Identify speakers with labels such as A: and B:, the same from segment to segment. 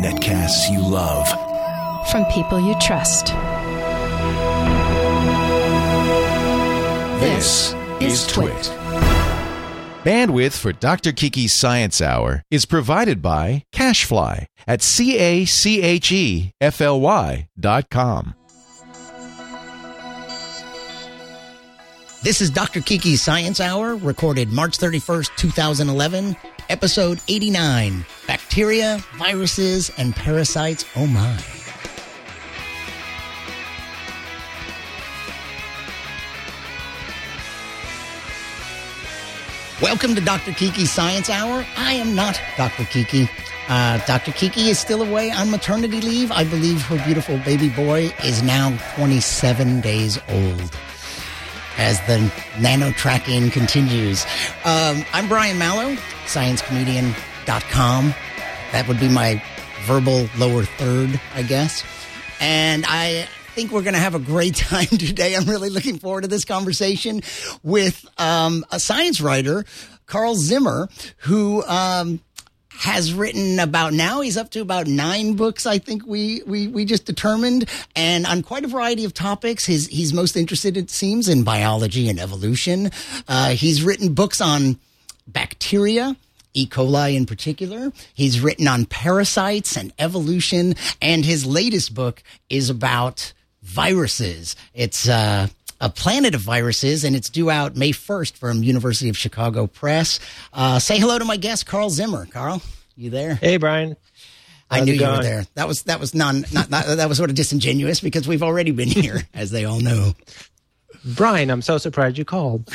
A: Netcasts you love.
B: From people you trust.
A: This is Twit.
C: Bandwidth for Dr. Kiki's Science Hour is provided by CacheFly at C A C H E F L Y dot com.
D: This is Dr. Kiki's Science Hour, recorded March 31st, 2011, episode 89 Bacteria, Viruses, and Parasites. Oh my. Welcome to Dr. Kiki's Science Hour. I am not Dr. Kiki. Uh, Dr. Kiki is still away on maternity leave. I believe her beautiful baby boy is now 27 days old as the nano tracking continues. Um, I'm Brian Malow, sciencecomedian.com. That would be my verbal lower third, I guess. And I think we're going to have a great time today. I'm really looking forward to this conversation with um, a science writer, Carl Zimmer, who. Um, has written about now he's up to about nine books i think we we we just determined and on quite a variety of topics His, he's most interested it seems in biology and evolution uh, he's written books on bacteria E. coli in particular. He's written on parasites and evolution, and his latest book is about viruses. It's uh, a planet of viruses, and it's due out May 1st from University of Chicago Press. Uh, say hello to my guest, Carl Zimmer. Carl, you there?
E: Hey, Brian.
D: I knew you were there. That was that was non not, not that was sort of disingenuous because we've already been here, as they all know.
E: Brian, I'm so surprised you called.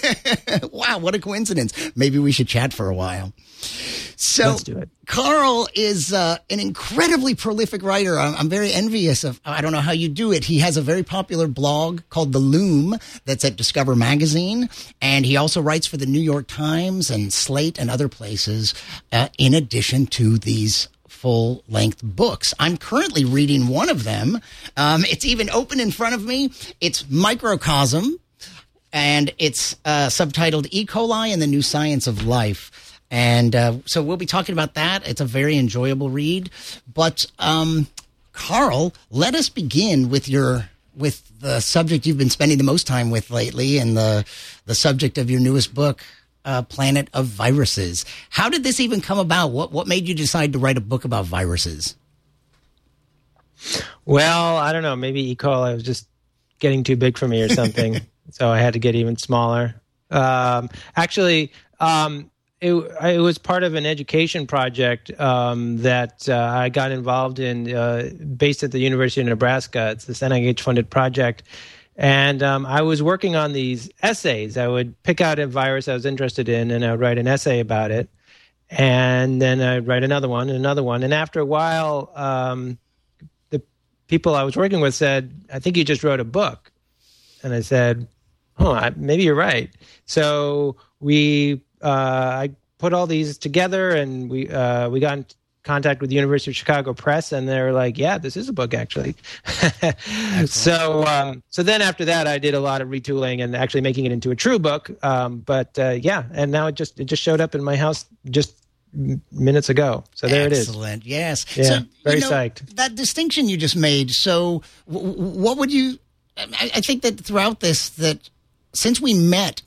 D: wow, what a coincidence. Maybe we should chat for a while. So,
E: Let's do it.
D: Carl is uh, an incredibly prolific writer. I'm, I'm very envious of, I don't know how you do it. He has a very popular blog called The Loom that's at Discover Magazine. And he also writes for the New York Times and Slate and other places, uh, in addition to these full length books. I'm currently reading one of them. Um, it's even open in front of me. It's Microcosm and it's uh, subtitled E. coli and the New Science of Life. And uh, so we'll be talking about that. It's a very enjoyable read. But um, Carl, let us begin with your with the subject you've been spending the most time with lately, and the the subject of your newest book, uh, Planet of Viruses. How did this even come about? What what made you decide to write a book about viruses?
E: Well, I don't know. Maybe E. coli was just getting too big for me or something. so I had to get even smaller. Um, actually, um, it, it was part of an education project um, that uh, I got involved in uh, based at the University of Nebraska. It's this NIH funded project. And um, I was working on these essays. I would pick out a virus I was interested in and I would write an essay about it. And then I'd write another one and another one. And after a while, um, the people I was working with said, I think you just wrote a book. And I said, Oh, I, maybe you're right. So we, uh, I put all these together, and we uh, we got in contact with the University of Chicago Press, and they're like, "Yeah, this is a book, actually." so, um, so then after that, I did a lot of retooling and actually making it into a true book. Um, but uh, yeah, and now it just it just showed up in my house just minutes ago. So there it is.
D: Excellent. Yes.
E: Yeah,
D: so,
E: very
D: you know,
E: psyched.
D: That distinction you just made. So, w- w- what would you? I, I think that throughout this, that since we met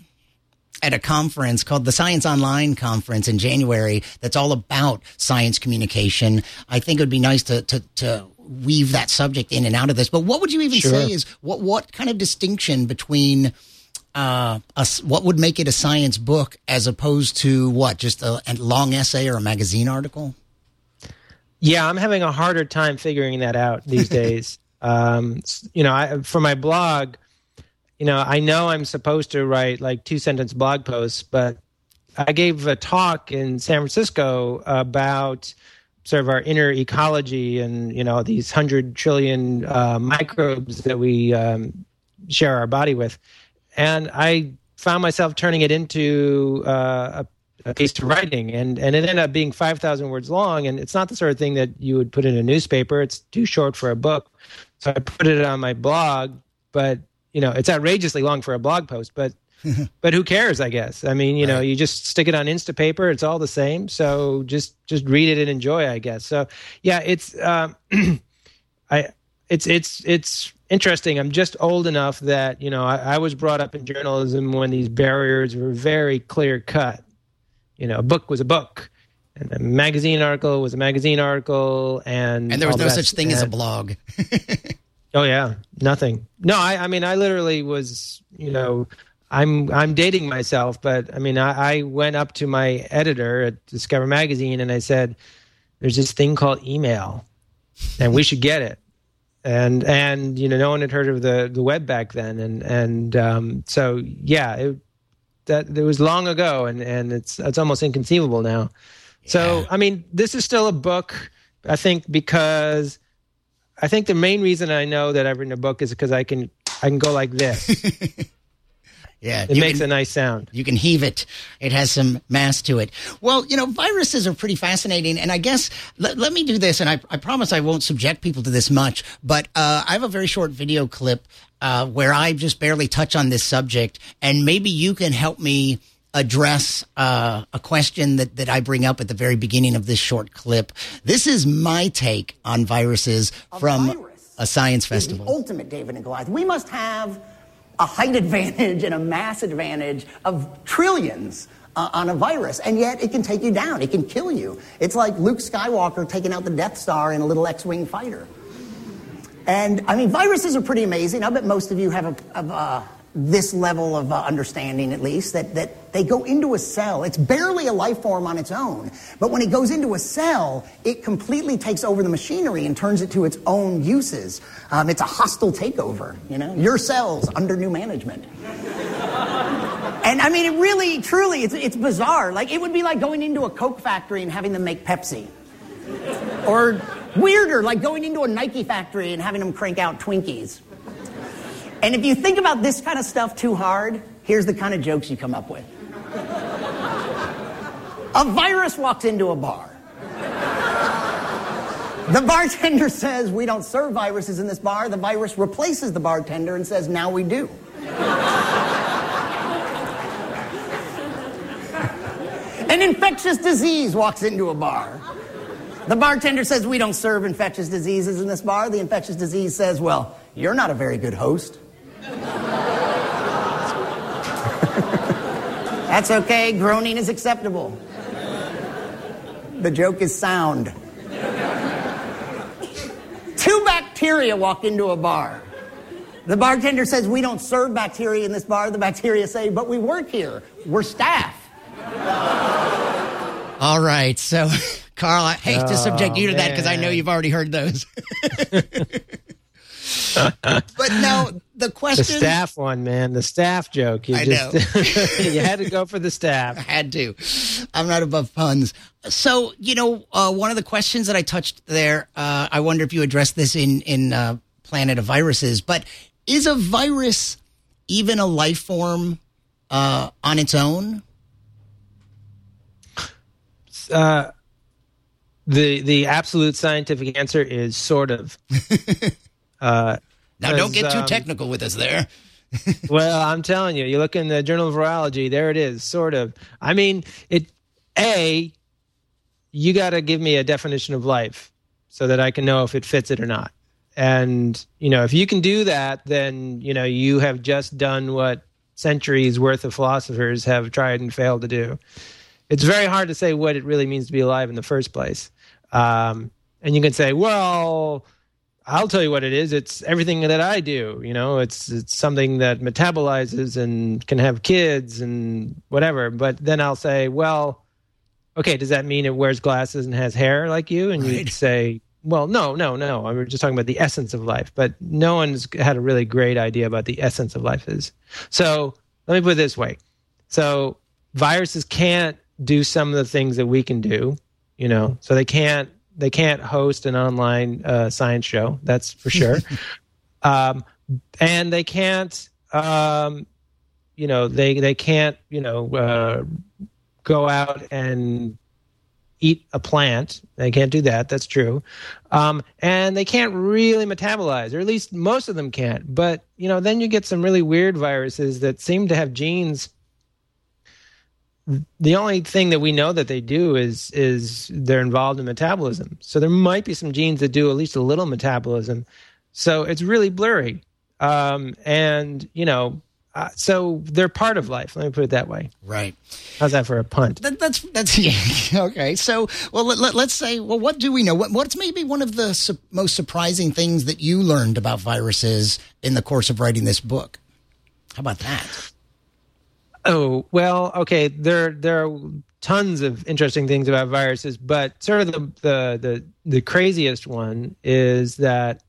D: at a conference called the Science Online Conference in January, that's all about science communication. I think it would be nice to to, to weave that subject in and out of this. But what would you even
E: Sure.
D: say is what what kind of distinction between uh, a what would make it a science book as opposed to what just a, a long essay or a magazine article?
E: Yeah, I'm having a harder time figuring that out these days. Um, you know, I, for my blog, you know, I know I'm supposed to write like two sentence blog posts, but I gave a talk in San Francisco about sort of our inner ecology and you know these hundred trillion uh, microbes that we um, share our body with, and I found myself turning it into uh, a, a piece of writing, and and it ended up being five thousand words long, and it's not the sort of thing that you would put in a newspaper. It's too short for a book, so I put it on my blog, but you know it's outrageously long for a blog post, but but who cares? I guess. I mean, you know, you just stick it on Instapaper; it's all the same. So just just read it and enjoy. I guess. So yeah, it's um, I it's it's it's interesting. I'm just old enough that you know I, I was brought up in journalism when these barriers were very clear cut. You know, a book was a book and a magazine article was a magazine article and
D: And there was no such thing as a blog.
E: oh yeah. Nothing. No I, I mean i literally was you know i'm i'm dating myself but i mean I, I went up to my editor at discover magazine and i said there's this thing called email and we should get it. And and you know no one had heard of the the web back then. And and um so yeah it that it was long ago and and it's it's almost inconceivable now. So i mean this is still a book i think because i think the main reason i know that i've written a book is because i can i can go like this
D: Yeah,
E: it makes
D: can-
E: a nice sound
D: You can heave it. It has some mass to it. Well, you know, viruses are pretty fascinating. And I guess let, let me do this. And I, I promise I won't subject people to this much, but uh, I have a very short video clip uh, where I just barely touch on this subject. And maybe you can help me address uh, a question that, that I bring up at the very beginning of this short clip. This is my take on viruses from
F: virus
D: a science festival.
F: ultimate David and Goliath. We must have a height advantage and a mass advantage of trillions uh, on a virus, and yet it can take you down. It can kill you. It's like Luke Skywalker taking out the Death Star in a little X-wing fighter. And I mean, viruses are pretty amazing. I bet most of you have a, of, uh, this level of uh, understanding, at least, that, that they go into a cell. It's barely a life form on its own. But when it goes into a cell, it completely takes over the machinery and turns it to its own uses. Um, it's a hostile takeover, you know? Your cells under new management. And I mean, it really, truly, it's, it's bizarre. Like, it would be like going into a Coke factory and having them make Pepsi. Or weirder, like going into a Nike factory and having them crank out Twinkies. And if you think about this kind of stuff too hard, here's the kind of jokes you come up with. A virus walks into a bar. The bartender says, We don't serve viruses in this bar. The virus replaces the bartender and says, Now we do. An infectious disease walks into a bar. The bartender says, We don't serve infectious diseases in this bar. The infectious disease says, Well, you're not a very good host. That's okay. Groaning is acceptable. The joke is sound. Two bacteria walk into a bar. The bartender says, We don't serve bacteria in this bar. The bacteria say, But we work here. We're staff.
D: All right. So, Carl, I hate to subject oh, you to that because I know you've already heard those. but now the question.
E: the staff one man the staff joke you
D: I
E: just you had to go for the staff I
D: had to. I'm not above puns. So, you know, uh, one of the questions that I touched there, uh, I wonder if you addressed this in in uh, Planet of Viruses, but is a virus even a life form uh, on its own?
E: uh, the the absolute scientific answer is sort of uh,
D: Now, don't get too
E: um,
D: technical with us there.
E: well, I'm telling you, you look in the Journal of Virology, there it is, sort of. I mean, it. A, you got to give me a definition of life so that I can know if it fits it or not. And you know, if you can do that, then you know you have just done what centuries worth of philosophers have tried and failed to do. It's very hard to say what it really means to be alive in the first place. Um, and you can say, well, I'll tell you what it is. It's everything that I do. You know, it's it's something that metabolizes and can have kids and whatever. But then I'll say, well, okay, does that mean it wears glasses and has hair like you? And
D: Right.
E: you'd say, well, no, no, no. I'm just talking about the essence of life. But no one's had a really great idea about the essence of life is. So let me put it this way. So viruses can't do some of the things that we can do, you know. So they can't they can't host an online uh, science show. That's for sure. um, and they can't, um, you know, they they can't, you know, uh, go out and eat a plant. They can't do that. That's true. Um, and they can't really metabolize, or at least most of them can't. But you know, then you get some really weird viruses that seem to have genes. The only thing that we know that they do is is they're involved in metabolism. So there might be some genes that do at least a little metabolism. So it's really blurry. Um, and you know, uh, so they're part of life. Let me put it that way.
D: Right.
E: How's that for a punt?
D: That, that's that's yeah. okay. So, well, let, us say, well, what do we know? What, what's maybe one of the su- most surprising things that you learned about viruses in the course of writing this book? How about that?
E: Oh well, okay. There there are tons of interesting things about viruses, but sort of the the the, the craziest one is that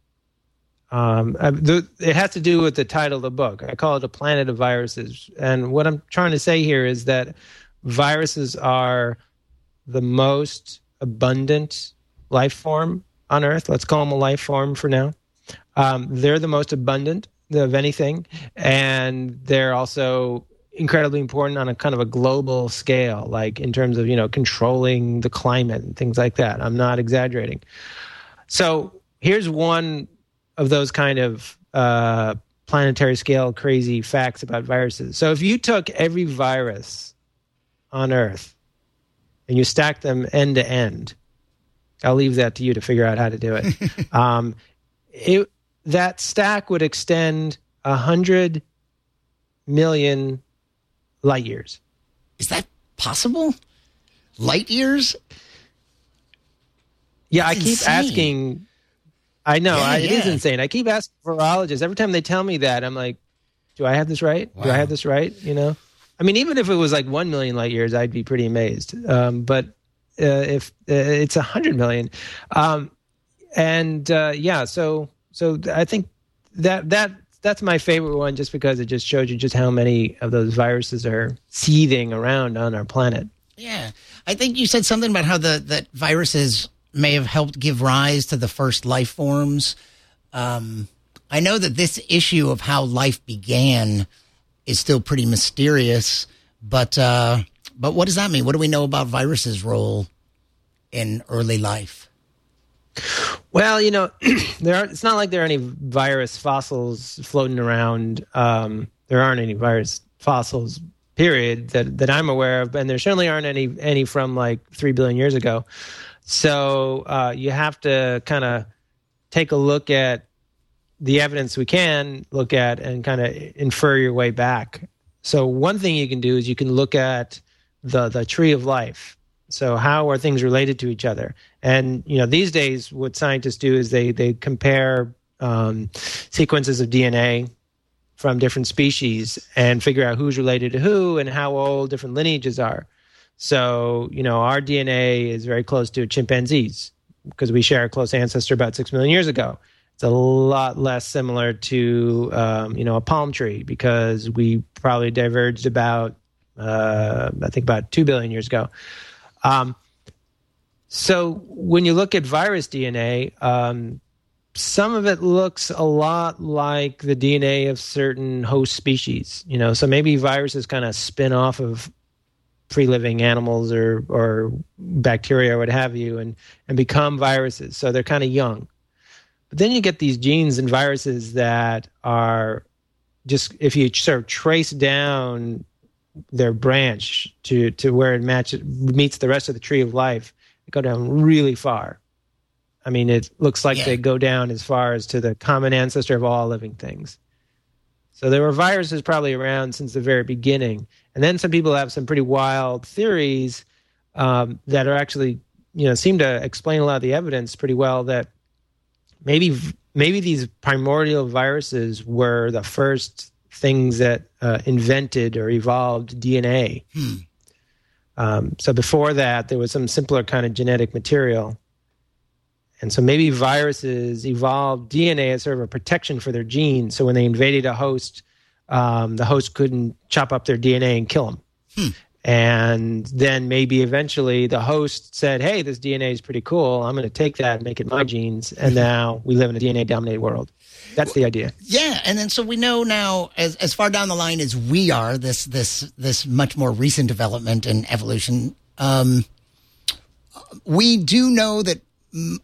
E: um, uh, the, it has to do with the title of the book. I call it A Planet of Viruses. And what I'm trying to say here is that viruses are the most abundant life form on Earth. Let's call them a life form for now. Um, they're the most abundant of anything, and they're also incredibly important on a kind of a global scale, like in terms of you know controlling the climate and things like that. I'm not exaggerating. So here's one of those kind of uh, planetary scale crazy facts about viruses. So if you took every virus on Earth and you stack them end to end, I'll leave that to you to figure out how to do it. um, it that stack would extend a hundred million light years.
D: Is that possible? Light years?
E: Yeah, That's I keep insane. asking I know
D: yeah,
E: I, it
D: yeah.
E: is insane. I keep asking virologists every time they tell me that. I'm like, do I have this right? Wow. Do I have this right? You know, I mean, even if it was like one million light years, I'd be pretty amazed. Um, but uh, if uh, it's a hundred million, um, and uh, yeah, so so I think that that that's my favorite one, just because it just shows you just how many of those viruses are seething around on our planet.
D: Yeah, I think you said something about how the that viruses may have helped give rise to the first life forms. Um, I know that this issue of how life began is still pretty mysterious, but uh, but what does that mean? What do we know about viruses' role in early life?
E: Well, you know, there are, it's not like there are any virus fossils floating around. Um, there aren't any virus fossils, period, that that I'm aware of, and there certainly aren't any any from like three billion years ago. So uh, you have to kind of take a look at the evidence we can look at and kind of infer your way back. So one thing you can do is you can look at the the tree of life. So how are things related to each other? And you know these days, what scientists do is they they compare um, sequences of DNA from different species and figure out who's related to who and how old different lineages are. So, you know, our DNA is very close to chimpanzees because we share a close ancestor about six million years ago. It's a lot less similar to, um, you know, a palm tree because we probably diverged about, uh, I think, about two billion years ago. Um, so when you look at virus DNA, um, some of it looks a lot like the DNA of certain host species. You know, so maybe viruses kind of spin off of free living animals or or bacteria or what have you and and become viruses so they're kind of young but then you get these genes and viruses that are just if you sort of trace down their branch to to where it matches meets the rest of the tree of life they go down really far i mean it looks like yeah. they go down as far as to the common ancestor of all living things so there were viruses probably around since the very beginning. And then some people have some pretty wild theories um, that are actually, you know, seem to explain a lot of the evidence pretty well that maybe maybe these primordial viruses were the first things that uh, invented or evolved DNA. Hmm. Um, so before that, there was some simpler kind of genetic material. And so maybe viruses evolved DNA as sort of a protection for their genes. So when they invaded a host, um, the host couldn't chop up their DNA and kill them. Hmm. And then maybe eventually the host said, Hey, this DNA is pretty cool. I'm going to take that and make it my genes. And now we live in a DNA dominated world. That's the idea.
D: Yeah, and then so we know now, as as far down the line as we are, this this this much more recent development and evolution. Um, we do know that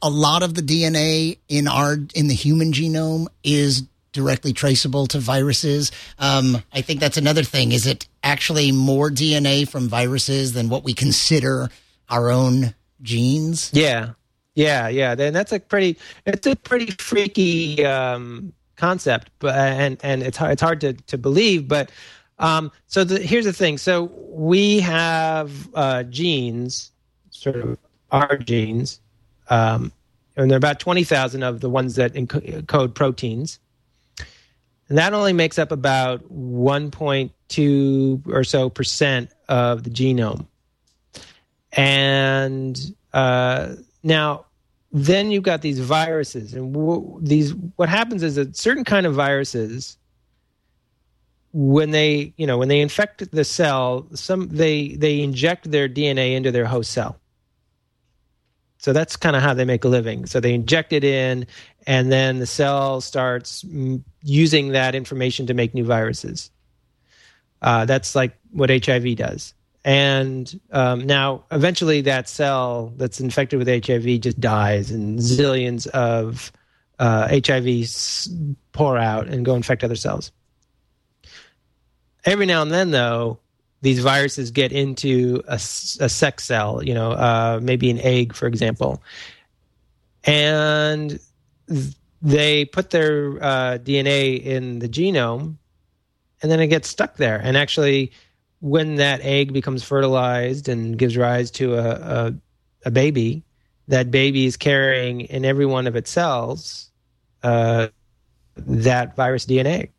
D: a lot of the DNA in our in the human genome is directly traceable to viruses. Um, I think that's another thing. Is it actually more DNA from viruses than what we consider our own genes?
E: Yeah, yeah, yeah. Then that's a pretty it's a pretty freaky um, concept, but and and it's hard, it's hard to to believe, but. Um, so the, here's the thing. So we have uh, genes, sort of our genes, um, and there are about 20,000 of the ones that encode proteins. And that only makes up about 1.2 or so percent of the genome. And uh, now, then you've got these viruses, and w- these what happens is that certain kind of viruses, when they you know when they infect the cell, some they they inject their DNA into their host cell. So that's kind of how they make a living. So they inject it in, and then the cell starts using that information to make new viruses. Uh, that's like what HIV does. And um, now, eventually, that cell that's infected with HIV just dies, and zillions of uh, HIVs pour out and go infect other cells. Every now and then, though, these viruses get into a, a sex cell, you know, uh, maybe an egg, for example, and they put their uh, DNA in the genome, and then it gets stuck there. And actually, when that egg becomes fertilized and gives rise to a, a, a baby, that baby is carrying in every one of its cells uh, that virus DNA.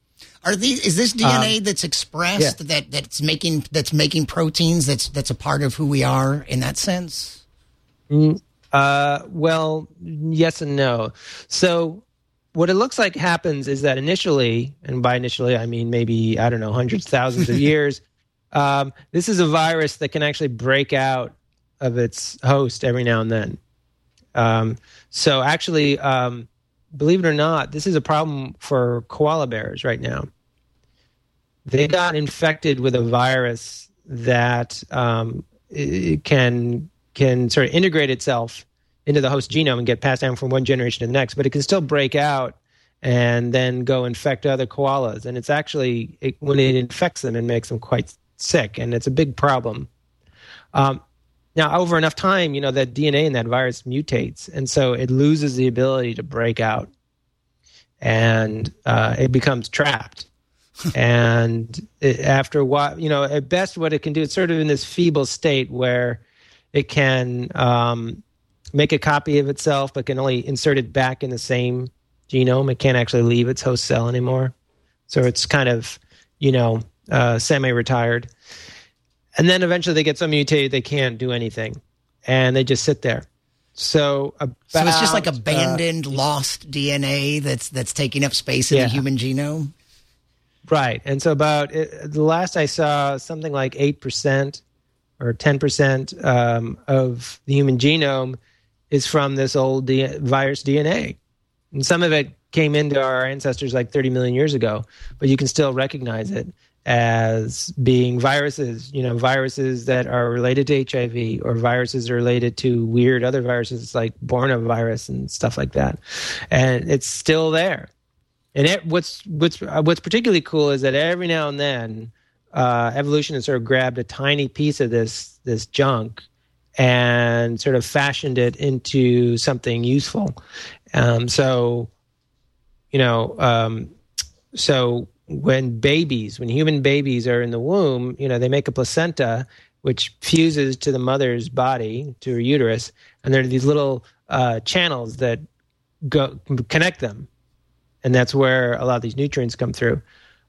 D: Are these is this DNA um, that's expressed yeah. that that's making that's making proteins that's that's a part of who we are in that sense?
E: Mm, uh, well, yes and no. So what it looks like happens is that initially, and by initially I mean maybe I don't know hundreds thousands of years, um, this is a virus that can actually break out of its host every now and then. Um, so actually, um, believe it or not, this is a problem for koala bears right now. They got infected with a virus that um, can can sort of integrate itself into the host genome and get passed down from one generation to the next, but it can still break out and then go infect other koalas. And it's actually it, when it infects them, it makes them quite sick, and it's a big problem. Um, now, over enough time, you know, that DNA in that virus mutates, and so it loses the ability to break out, and uh, it becomes trapped. and it, after a while, you know, at best, what it can do, it's sort of in this feeble state where it can um, make a copy of itself, but can only insert it back in the same genome. It can't actually leave its host cell anymore. So it's kind of, you know, uh, semi-retired and then eventually they get so mutated they can't do anything, and they just sit there. So, about,
D: so it's just like abandoned, uh, lost DNA that's that's taking up space in yeah. the human genome.
E: Right, and so about it, the last I saw, something like eight percent or ten percent um, of the human genome is from this old D- virus DNA, and some of it came into our ancestors like 30 million years ago, but you can still recognize it as being viruses, you know, viruses that are related to HIV or viruses related to weird other viruses like Borna virus and stuff like that. And it's still there. And it, what's what's what's particularly cool is that every now and then, uh, evolution has sort of grabbed a tiny piece of this this junk and sort of fashioned it into something useful. Um, so, you know, um, so when babies, when human babies are in the womb, you know, they make a placenta which fuses to the mother's body, to her uterus, and there are these little uh, channels that go connect them, and that's where a lot of these nutrients come through.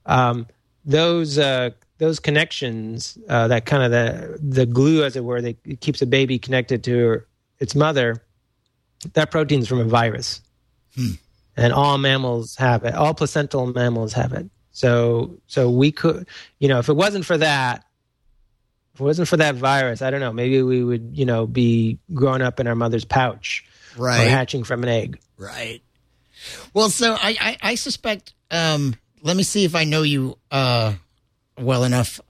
E: Um, those uh, those connections, uh, that kind of the the glue, as it were, that keeps a baby connected to her, its mother. That protein's from a virus, hmm. and all mammals have it. All placental mammals have it. So so we could, you know, if it wasn't for that, if it wasn't for that virus, I don't know, maybe we would, you know, be growing up in our mother's pouch,
D: right,
E: or hatching from an egg,
D: right. Well, so I I, I suspect. Um, let me see if I know you uh, well enough.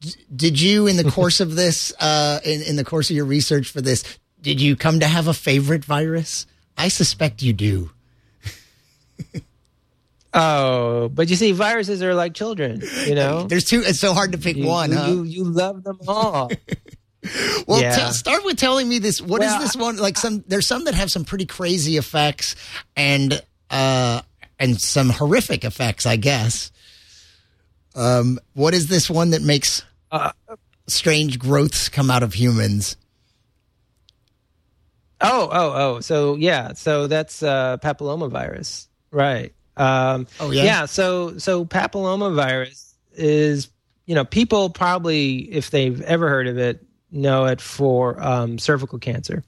D: D- did you, in the course of this, uh, in, in the course of your research for this, Did you come to have a favorite virus? I suspect you do.
E: Oh, but you see, viruses are like children. You know,
D: There's two. It's so hard to pick
E: you,
D: one,
E: you,
D: huh?
E: you, you love them all.
D: Well,
E: Yeah.
D: start with telling me this. What is
E: Well,
D: this one? Like some, there's some that have some pretty crazy effects, and uh, and some horrific effects, I guess. Um, what is this one that makes
E: Uh,
D: strange growths come out of humans?
E: Oh, oh, oh. So yeah, so that's uh, papillomavirus, right? Um,
D: Oh, yeah?
E: yeah. So so papillomavirus is you know people probably if they've ever heard of it know it for um, cervical cancer,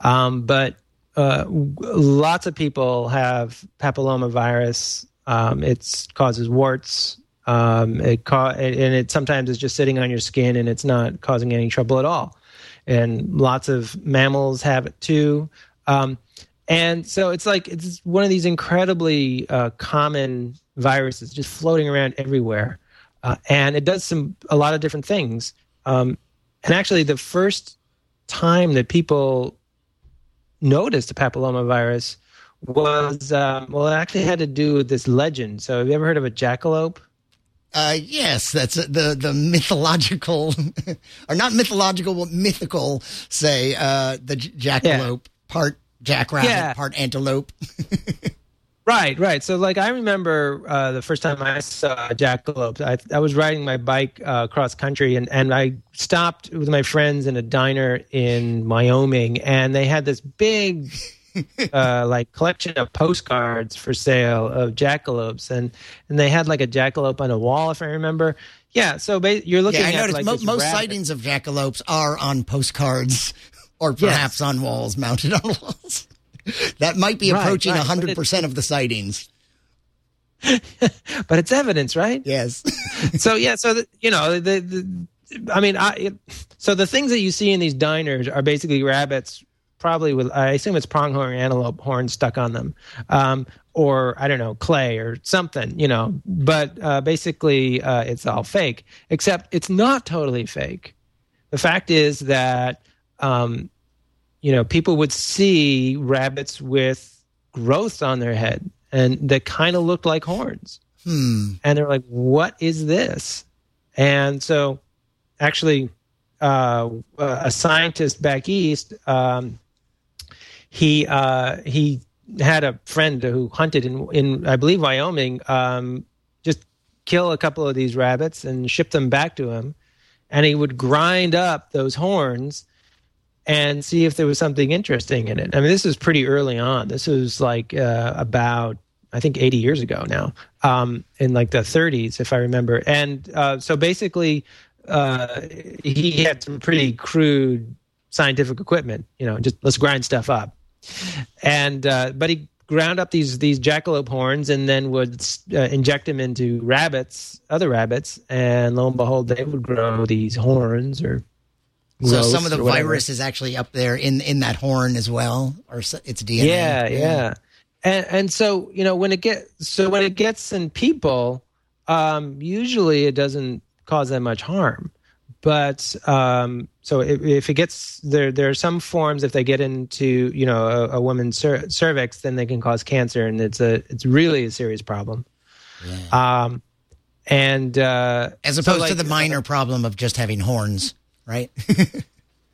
E: um, but uh, lots of people have papillomavirus. Um, it causes warts. Um, it ca- and it sometimes is just sitting on your skin and it's not causing any trouble at all. And lots of mammals have it too. Um, and so it's like it's one of these incredibly uh, common viruses just floating around everywhere, uh, and it does some a lot of different things. Um, and actually, the first time that people noticed the papillomavirus was um, well, it actually had to do with this legend. So, have you ever heard of a jackalope?
D: Uh, yes, that's the the mythological, or not mythological, but mythical. Say uh, the j- jackalope, part jackrabbit,
E: Yeah.
D: part antelope.
E: Right, right. So, like, I remember uh, the first time I saw a jackalope. I, I was riding my bike uh, cross country, and, and I stopped with my friends in a diner in Wyoming, and they had this big, uh, like, collection of postcards for sale of jackalopes, and and they had like a jackalope on a wall, if I remember. Yeah. So ba- you're looking
D: yeah, I
E: at
D: noticed
E: like
D: mo- most
E: rabbit.
D: sightings of jackalopes are on postcards, or perhaps on walls, mounted on walls. that might be approaching
E: right, but
D: hundred
E: it-
D: percent of the sightings.
E: but it's evidence, right?
D: Yes.
E: so yeah, so the, you know, the, the I mean, I so the things that you see in these diners are basically rabbits, probably with I assume it's pronghorn antelope horns stuck on them, um, or I don't know clay or something, you know. But uh, basically, uh, it's all fake. Except it's not totally fake. The fact is that um, you know people would see rabbits with growths on their head and that kind of looked like horns and they're like, "What is this?" And so, actually, uh, a scientist back east, um, he uh, he had a friend who hunted in, in I believe Wyoming. Um, just kill a couple of these rabbits and ship them back to him, and he would grind up those horns and see if there was something interesting in it. I mean, this is pretty early on. This was like uh, about I think 80 years ago now, um, in like the 30s, if I remember. And uh, so basically, uh, he had some pretty crude scientific equipment. You know, just let's grind stuff up. And uh, but he ground up these these jackalope horns and then would uh, inject them into rabbits, other rabbits, and lo and behold, they would grow these horns or
D: so some of the virus is actually up there in in that horn as well, or its DNA.
E: Yeah, yeah. And and so, you know, when it get so when it gets in people, um, usually it doesn't cause that much harm. But um, so if, if it gets there, there are some forms. If they get into you know a, a woman's cer- cervix, then they can cause cancer, and it's a it's really a serious problem. Um, and uh,
D: As
E: so,
D: opposed
E: like,
D: to the minor problem of just having horns, right?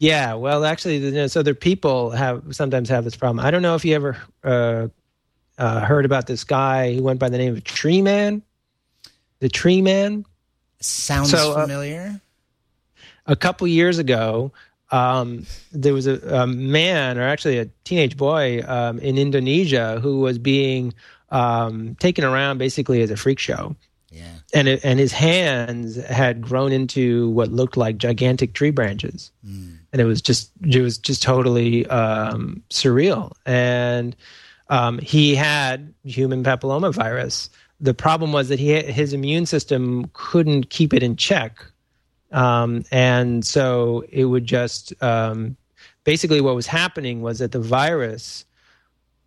E: Yeah, well, actually, you know, so there people have sometimes have this problem. I don't know if you ever uh, uh, heard about this guy who went by the name of Tree Man. The Tree Man.
D: Sounds
E: So, uh,
D: familiar.
E: A couple years ago, um, there was a, a man, or actually a teenage boy, um, in Indonesia who was being um, taken around basically as a freak show.
D: Yeah.
E: and it, and his hands had grown into what looked like gigantic tree branches, and it was just it was just totally um, surreal. And um, he had human papillomavirus. The problem was that he his immune system couldn't keep it in check, um, and so it would just um, basically what was happening was that the virus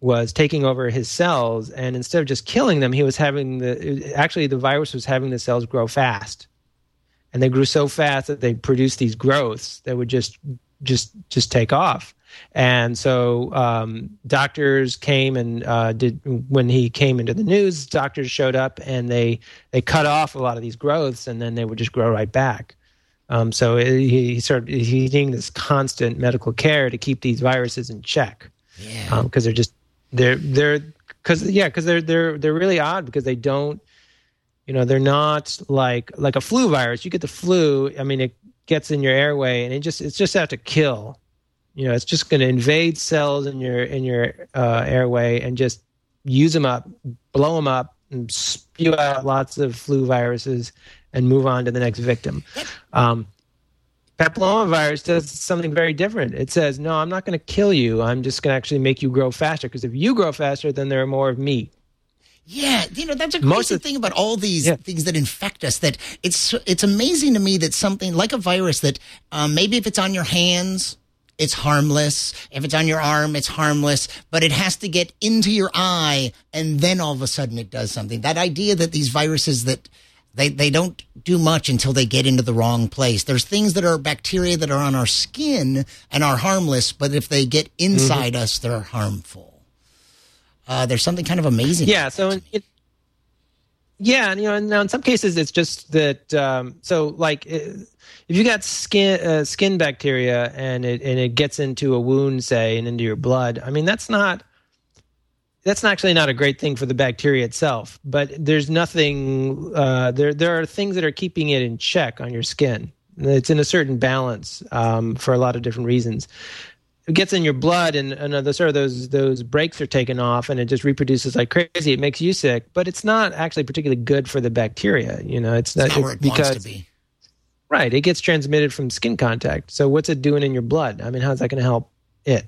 E: was taking over his cells and instead of just killing them he was having the actually the virus was having the cells grow fast and they grew so fast that they produced these growths that would just just just take off. And so um, doctors came and uh, did when he came into the news, doctors showed up and they they cut off a lot of these growths, and then they would just grow right back. Um, so it, he, he started he's needing this constant medical care to keep these viruses in check.
D: Yeah.
E: because they're just they're they're because yeah because they're they're they're really odd because they don't you know they're not like like a flu virus. You get the flu i mean it gets in your airway and it just it's just out to kill. You know it's just going to invade cells in your in your uh, airway and just use them up blow them up and spew out lots of flu viruses and move on to the next victim. Um, papillomavirus does something very different. It says, no, I'm not going to kill you. I'm just going to actually make you grow faster because if you grow faster, then there are more of me.
D: Yeah, you know that's a crazy
E: of-
D: thing about all these
E: Yeah.
D: things that infect us. That it's it's amazing to me that something like a virus that um, maybe if it's on your hands, it's harmless. If it's on your arm, it's harmless. But it has to get into your eye, and then all of a sudden it does something. That idea that these viruses that they they don't do much until they get into the wrong place. There's things that are bacteria that are on our skin and are harmless, but if they get inside
E: Mm-hmm.
D: us, they're harmful. Uh, there's something kind of amazing.
E: Yeah. So, it, yeah, and you know, now in some cases it's just that. Um, so, like, eh, if you got skin uh, skin bacteria and it and it gets into a wound, say, and into your blood, I mean, that's not that's actually not a great thing for the bacteria itself. But there's nothing. Uh, there there are things that are keeping it in check on your skin. It's in a certain balance um, for a lot of different reasons it gets in your blood and, and the sort of those those breaks are taken off and it just reproduces like crazy. It makes you sick, but it's not actually particularly good for the bacteria. You know, it's,
D: It's not where it
E: because
D: be.
E: right. It gets transmitted from skin contact. So what's it doing in your blood? I mean, how's that going to help it?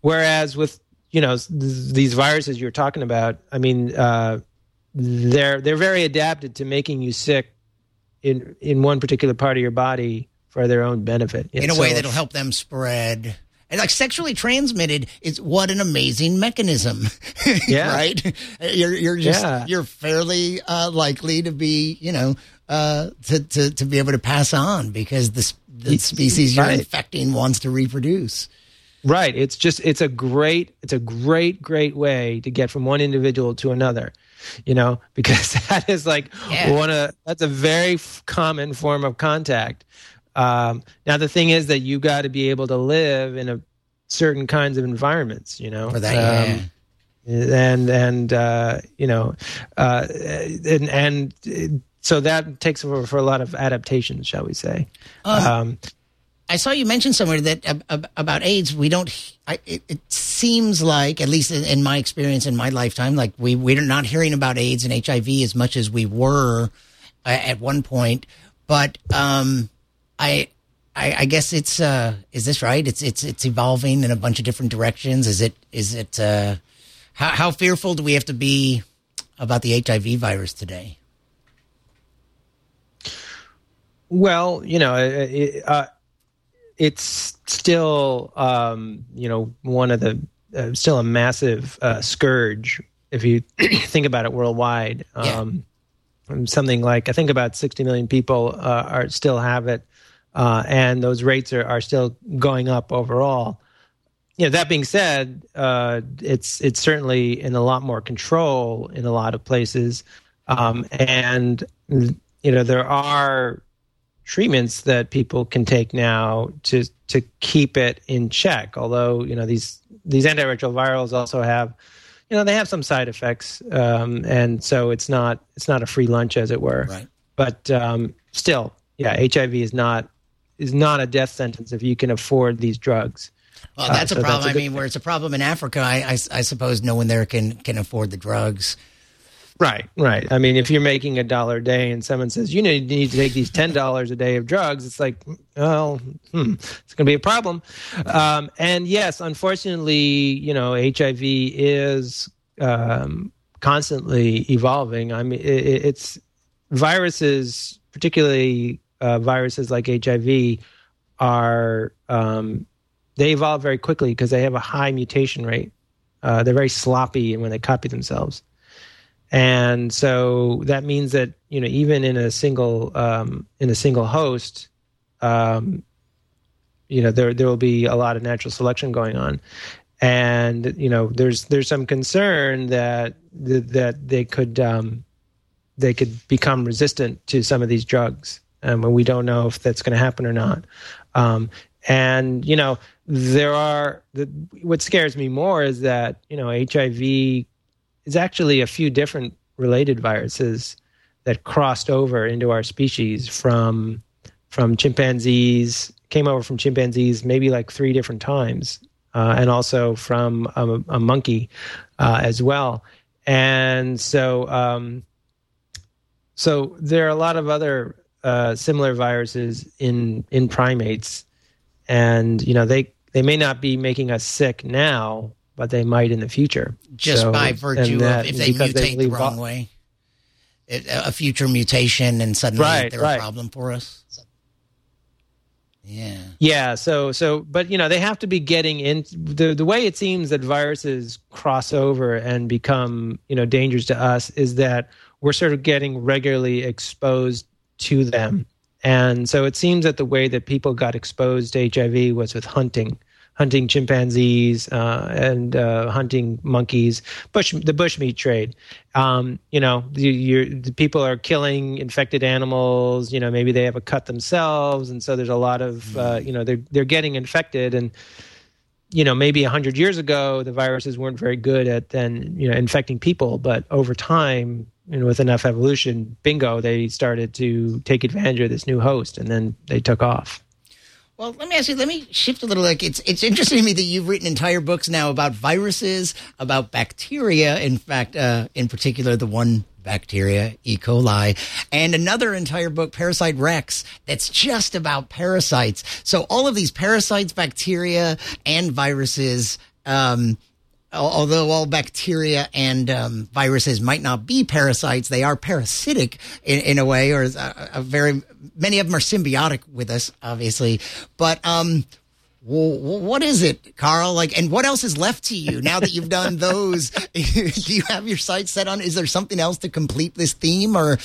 E: Whereas with you know th- these viruses you're talking about, I mean, uh, they're they're very adapted to making you sick in in one particular part of your body for their own benefit.
D: in a way that'll help them spread. And like sexually transmitted is what an amazing mechanism.
E: Yeah.
D: right? You're you're just
E: Yeah.
D: you're fairly uh, likely to be, you know, uh, to, to to be able to pass on because the the species you're
E: Right.
D: infecting wants to reproduce.
E: Right. It's just it's a great it's a great great way to get from one individual to another. You know, because that is like
D: Yeah.
E: one of that's a very f- common form of contact. Um, now the thing is that you got to be able to live in a certain kinds of environments. You know,
D: For that, yeah.
E: Um, and and uh, you know, uh, and and uh, so that takes for, for a lot of adaptations, shall we say? um,
D: I saw you mention somewhere that ab- about AIDS. We don't. I, it, it seems like, at least in, in my experience in my lifetime, like we we're not hearing about AIDS and HIV as much as we were uh, at one point. But um, I, I, I guess it's. Uh, is this right? It's it's it's evolving in a bunch of different directions. Is it? Is it? Uh, how how fearful do we have to be about the HIV virus today?
E: Well, you know, it, uh, it's still, um, you know, one of the uh, still a massive uh, scourge if you think about it worldwide.
D: Yeah.
E: Um, something like I think about 60 million people uh, are still have it, uh, and those rates are, are still going up overall. You know, that being said, uh, it's it's certainly in a lot more control in a lot of places, um, and you know there are treatments that people can take now to to keep it in check. Although you know these these antiretrovirals also have you know they have some side effects, um, and so it's not it's not a free lunch as it were.
D: Right.
E: But um, still, yeah, HIV is not is not a death sentence if you can afford these drugs.
D: Well,
E: Uh,
D: that's a
E: so
D: problem.
E: a
D: I mean, where it's a problem in Africa, I, I, I suppose no one there can can afford the drugs.
E: Right, right. I mean, if you're making a dollar a day and someone says you need, you need to take these ten dollars a day of drugs, it's like, well, hmm, it's going to be a problem. Um, and yes, unfortunately, you know, HIV is um, constantly evolving. I mean, it, it's viruses, particularly uh, viruses like HIV, are um, they evolve very quickly because they have a high mutation rate. Uh, they're very sloppy when they copy themselves and so that means that you know even in a single um, in a single host um, you know there there will be a lot of natural selection going on, and you know there's there's some concern that that they could um, they could become resistant to some of these drugs, um, and we don't know if that's going to happen or not. Um, and you know there are the, what scares me more is that you know HIV is actually a few different related viruses that crossed over into our species from from chimpanzees came over from chimpanzees maybe like three different times uh, and also from a, a monkey uh, as well. And so um, so there are a lot of other uh, similar viruses in in primates. And you know they they may not be making us sick now but they might in the future.
D: Just
E: So-
D: by virtue
E: that-
D: of if they mutate the wrong way, it, a future mutation, and suddenly
E: Right,
D: they're a problem for us. Yeah.
E: Yeah, so so but you know, they have to be getting in the the way it seems that viruses cross over and become, you know, dangerous to us is that we're sort of getting regularly exposed to them. And so it seems that the way that people got exposed to HIV was with hunting, hunting chimpanzees uh, and uh, hunting monkeys, bush the bushmeat trade. Um, you know, you, you're, the people are killing infected animals. You know, maybe they have a cut themselves, and so there's a lot of uh, you know they're they're getting infected and you know maybe 100 years ago the viruses weren't very good at then you know infecting people but over time and with enough evolution bingo they started to take advantage of this new host and then they took off
D: Well, let me ask you. Let me shift a little. Like it's it's interesting to me that you've written entire books now about viruses, about bacteria. In fact, uh, in particular, the one bacteria, E. coli, and another entire book, Parasite Rex, that's just about parasites. So all of these parasites, bacteria, and viruses. Um, although all bacteria and um, viruses might not be parasites, they are parasitic in, in a way, or a, a very many of them are symbiotic with us, obviously. But um, w- w- what is it, Carl? Like, and what else is left to you now that you've done those? Do you have your sights set on? Is there something else to complete this theme, or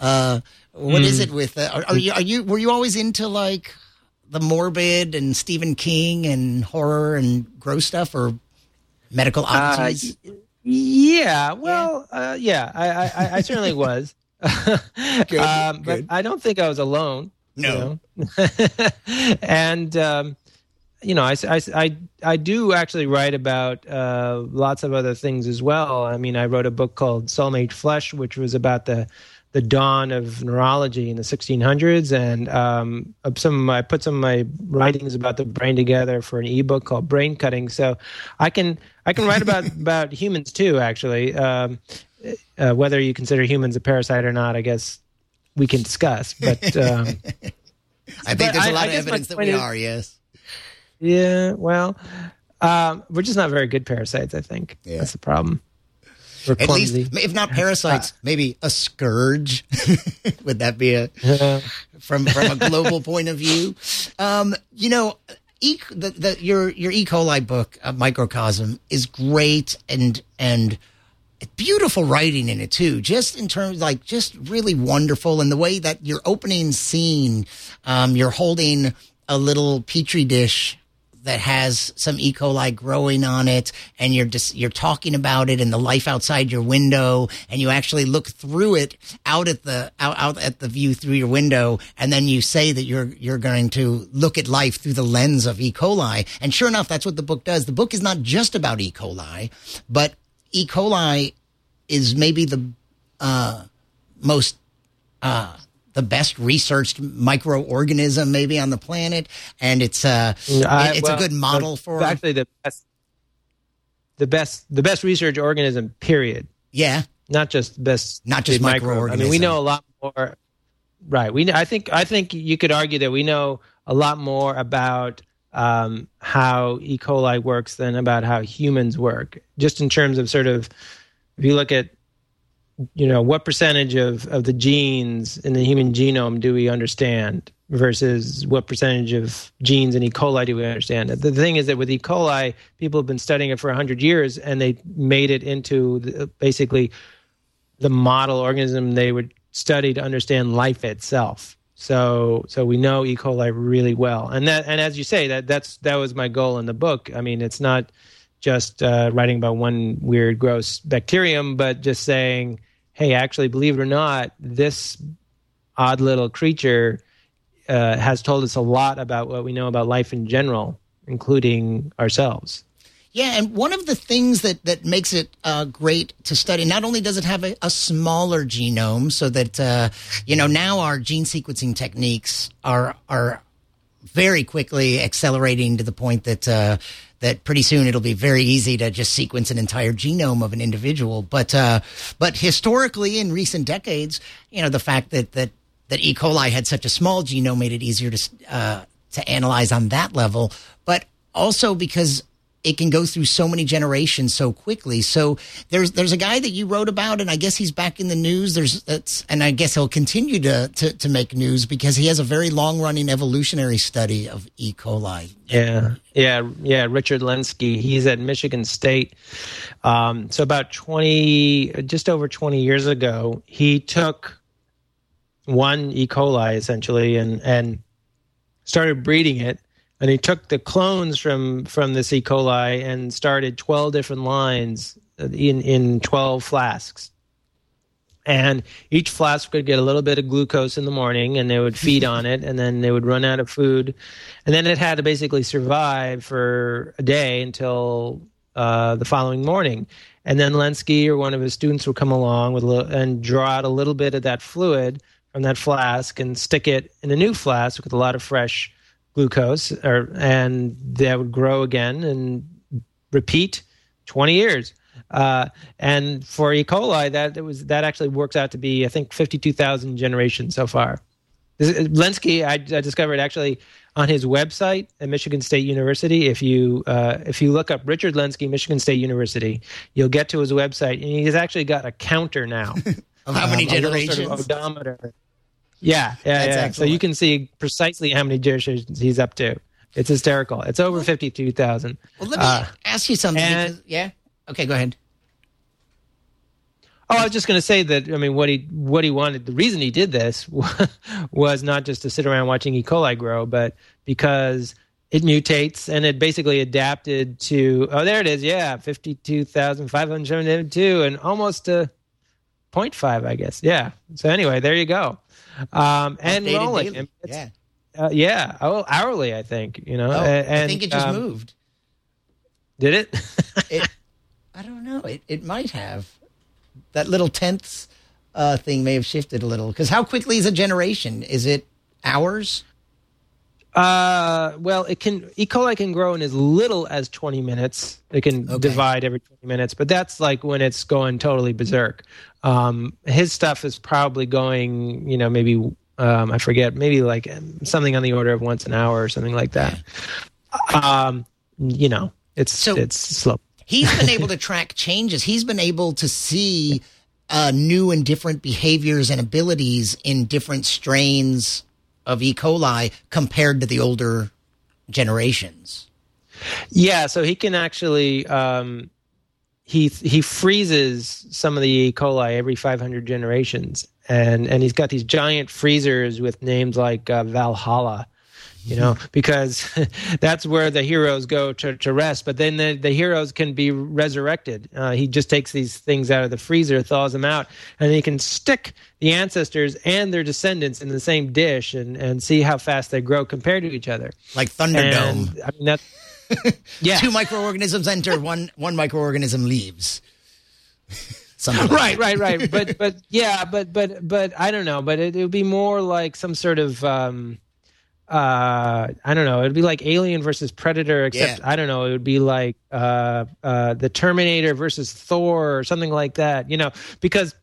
D: uh, what is it with? Uh, are, are you are you were you always into like? The morbid and Stephen King and horror and gross stuff, or medical oddities.
E: yeah well uh, yeah I, I, I- certainly was um, but i don't think i was alone you
D: No.
E: know? and um, you know, I, I, I, I do actually write about uh, lots of other things as well. I mean, I wrote a book called Soul Made Flesh, which was about the the dawn of neurology in the 1600s, and um, some of my, I put some of my writings about the brain together for an ebook called Brain Cutting. So I can I can write about about humans too. Actually, um, uh, whether you consider humans a parasite or not, I guess we can discuss. But um,
D: I think
E: but
D: there's a lot
E: I
D: of
E: guess
D: evidence that we
E: is-
D: are. Yes.
E: Yeah, well, um, we're just not very good parasites. I think
D: Yeah.
E: that's the problem. We're
D: At least, if not parasites, maybe a scourge. Would that be a
E: Yeah.
D: from from a global point of view? Um, you know, e- the, the, your your E. coli book, uh, Microcosm, is great and and beautiful writing in it too. Just in terms, like, just really wonderful, and the way that your opening scene, um, you're holding a little petri dish that has some E. coli growing on it, and you're just you're talking about it and the life outside your window, and you actually look through it out at the out, out at the view through your window, and then you say that you're you're going to look at life through the lens of E. coli, and sure enough, that's what the book does. The book is not just about E. coli, but E. coli is maybe the uh, most uh, the best researched microorganism maybe on the planet, and it's uh, it's
E: well,
D: a good model for
E: actually the best, the best, the best research organism. Period.
D: yeah.
E: Not just best,
D: Not just
E: microorganism. I mean, we know a lot more. Right. We. I think. I think you could argue that we know a lot more about um, how E. coli works than about how humans work. Just in terms of sort of, if you look at you know what percentage of, of the genes in the human genome do we understand versus what percentage of genes in E. coli do we understand the thing is that with E. coli people have been studying it for 100 years and they made it into the, basically the model organism they would study to understand life itself So so we know E. coli really well, and that and as you say that that's that was my goal in the book. I mean, it's not just uh, writing about one weird, gross bacterium, but just saying, hey, actually, believe it or not, this odd little creature uh, has told us a lot about what we know about life in general, including ourselves.
D: Yeah, and one of the things that, that makes it uh, great to study, not only does it have a, a smaller genome, so that uh, you know now our gene sequencing techniques are are very quickly accelerating to the point that uh, that pretty soon it'll be very easy to just sequence an entire genome of an individual. But uh, but historically, in recent decades, you know the fact that that that E. coli had such a small genome made it easier to uh, to analyze on that level, but also because it can go through so many generations so quickly. So there's there's a guy that you wrote about, and I guess he's back in the news. There's and I guess he'll continue to, to to make news because he has a very long running evolutionary study of E. coli.
E: Yeah, yeah, yeah. Richard Lenski, he's at Michigan State. Um, so about twenty, just over twenty years ago, he took one E. coli essentially and and started breeding it and he took the clones from from this E. coli and started 12 different lines in in 12 flasks. And each flask would get a little bit of glucose in the morning and they would feed on it and then they would run out of food. And then it had to basically survive for a day until uh, the following morning. And then Lenski or one of his students would come along with little, and draw out a little bit of that fluid from that flask and stick it in a new flask with a lot of fresh glucose, or, and that would grow again and repeat 20 years. Uh, and for E. coli, that it was that actually works out to be I think 52,000 generations so far. Lenski, I, I, discovered actually on his website at Michigan State University. If you uh, if you look up Richard Lenski, Michigan State University, you'll get to his website, and he's actually got a counter now
D: of how many
E: um,
D: generations.
E: Sort of odometer yeah, yeah, yeah.
D: Excellent.
E: So you can see precisely how many generations he's up to. It's hysterical. It's over fifty-two thousand.
D: Well, let me
E: Uh,
D: ask you something.
E: and-
D: because- yeah. Okay, go ahead.
E: Oh, I was just going to say that. I mean, what he what he wanted, the reason he did this was not just to sit around watching E. coli grow, but because it mutates and it basically adapted to. Oh, there it is. Yeah, fifty-two thousand five hundred seventy-two, and almost a 0.5, I guess. Yeah. So anyway, there you go. Um, and
D: Updated
E: rolling.
D: daily. Yeah.
E: Uh, yeah. Oh, hourly, I think. You know.
D: Oh,
E: and,
D: I think it just
E: um,
D: moved.
E: Did it?
D: It, I don't know. It, it might have. That little tenths uh, thing may have shifted a little. Because how quickly is a generation? Is it hours?
E: Uh, well, it can E. coli can grow in as little as 20 minutes. It can
D: Okay.
E: divide every 20 minutes, but that's like when it's going totally berserk. Um, his stuff is probably going, you know, maybe um, I forget, maybe like something on the order of once an hour or something like that. Um, you know, it's
D: So-
E: it's slow.
D: He's been able to track changes. He's been able to see uh, new and different behaviors and abilities in different strains of E. coli compared to the older generations.
E: Yeah, so he can actually um, he he freezes some of the E. coli every 500 generations, and and he's got these giant freezers with names like uh, Valhalla, you know, because that's where the heroes go to, to rest. But then the, the heroes can be resurrected. Uh, he just takes these things out of the freezer, thaws them out, and he can stick the ancestors and their descendants in the same dish and, and see how fast they grow compared to each other.
D: Like Thunderdome.
E: And, I mean, that's yeah,
D: Two microorganisms enter, one one microorganism leaves. Something like
E: right, right, right. But but yeah, but but but I don't know. But it, it would be more like some sort of um, uh, I don't know. It'd be like Alien versus Predator, except
D: Yeah.
E: I don't know. It would be like uh, uh, the Terminator versus Thor or something like that. You know, because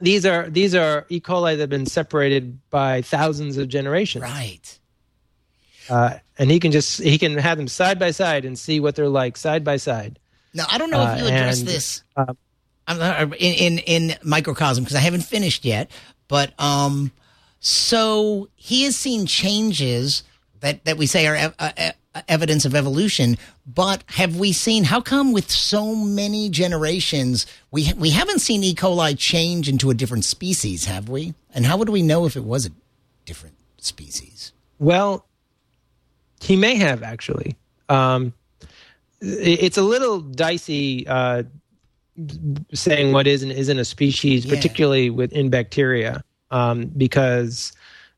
E: these are these are E. coli that have been separated by thousands of generations.
D: Right.
E: Uh, and he can just he can have them side by side and see what they're like side by side.
D: Now I don't know if you
E: Uh,
D: address
E: and,
D: this
E: uh,
D: I'm not- in in in microcosm because I haven't finished yet. But um, so he has seen changes that that we say are ev- uh, uh, evidence of evolution. But have we seen how come with so many generations we we haven't seen E. coli change into a different species? Have we? And how would we know if it was a different species.
E: Well, he may have actually. Um, it's a little dicey uh, saying what is and isn't a species,
D: Yeah.
E: particularly within bacteria, um, because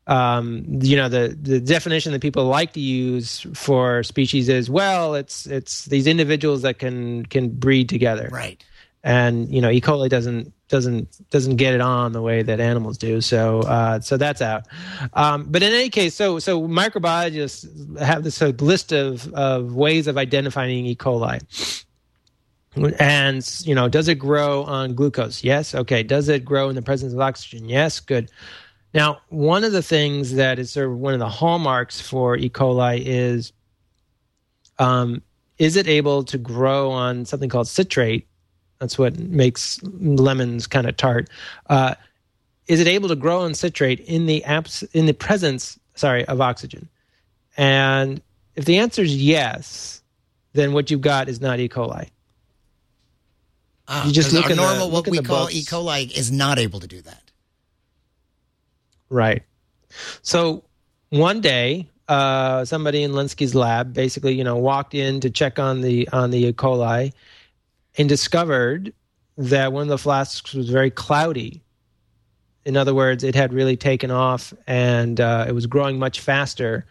E: um, you know the the definition that people like to use for species is well, it's it's these individuals that can can breed together,
D: Right.
E: and you know E. coli doesn't doesn't doesn't get it on the way that animals do. So uh, so that's out. Um, but in any case, so so microbiologists have this uh, list of of ways of identifying E. coli. And you know, does it grow on glucose? Yes. Okay. Does it grow in the presence of oxygen? Yes. Good. Now, one of the things that is sort of one of the hallmarks for E. coli is, um, is it able to grow on something called citrate? That's what makes lemons kind of tart. Uh, is it able to grow on citrate in the abs- in the presence, sorry, of oxygen? And if the answer is yes, then what you've got is not E. coli.
D: Ah,
E: You just look the-
D: normal,
E: look
D: what we call
E: books.
D: E. coli, is not able to do that.
E: Right. So one day, uh, somebody in Lenski's lab basically, you know, walked in to check on the on the E. coli, and discovered that one of the flasks was very cloudy. In other words, it had really taken off and uh, it was growing much faster.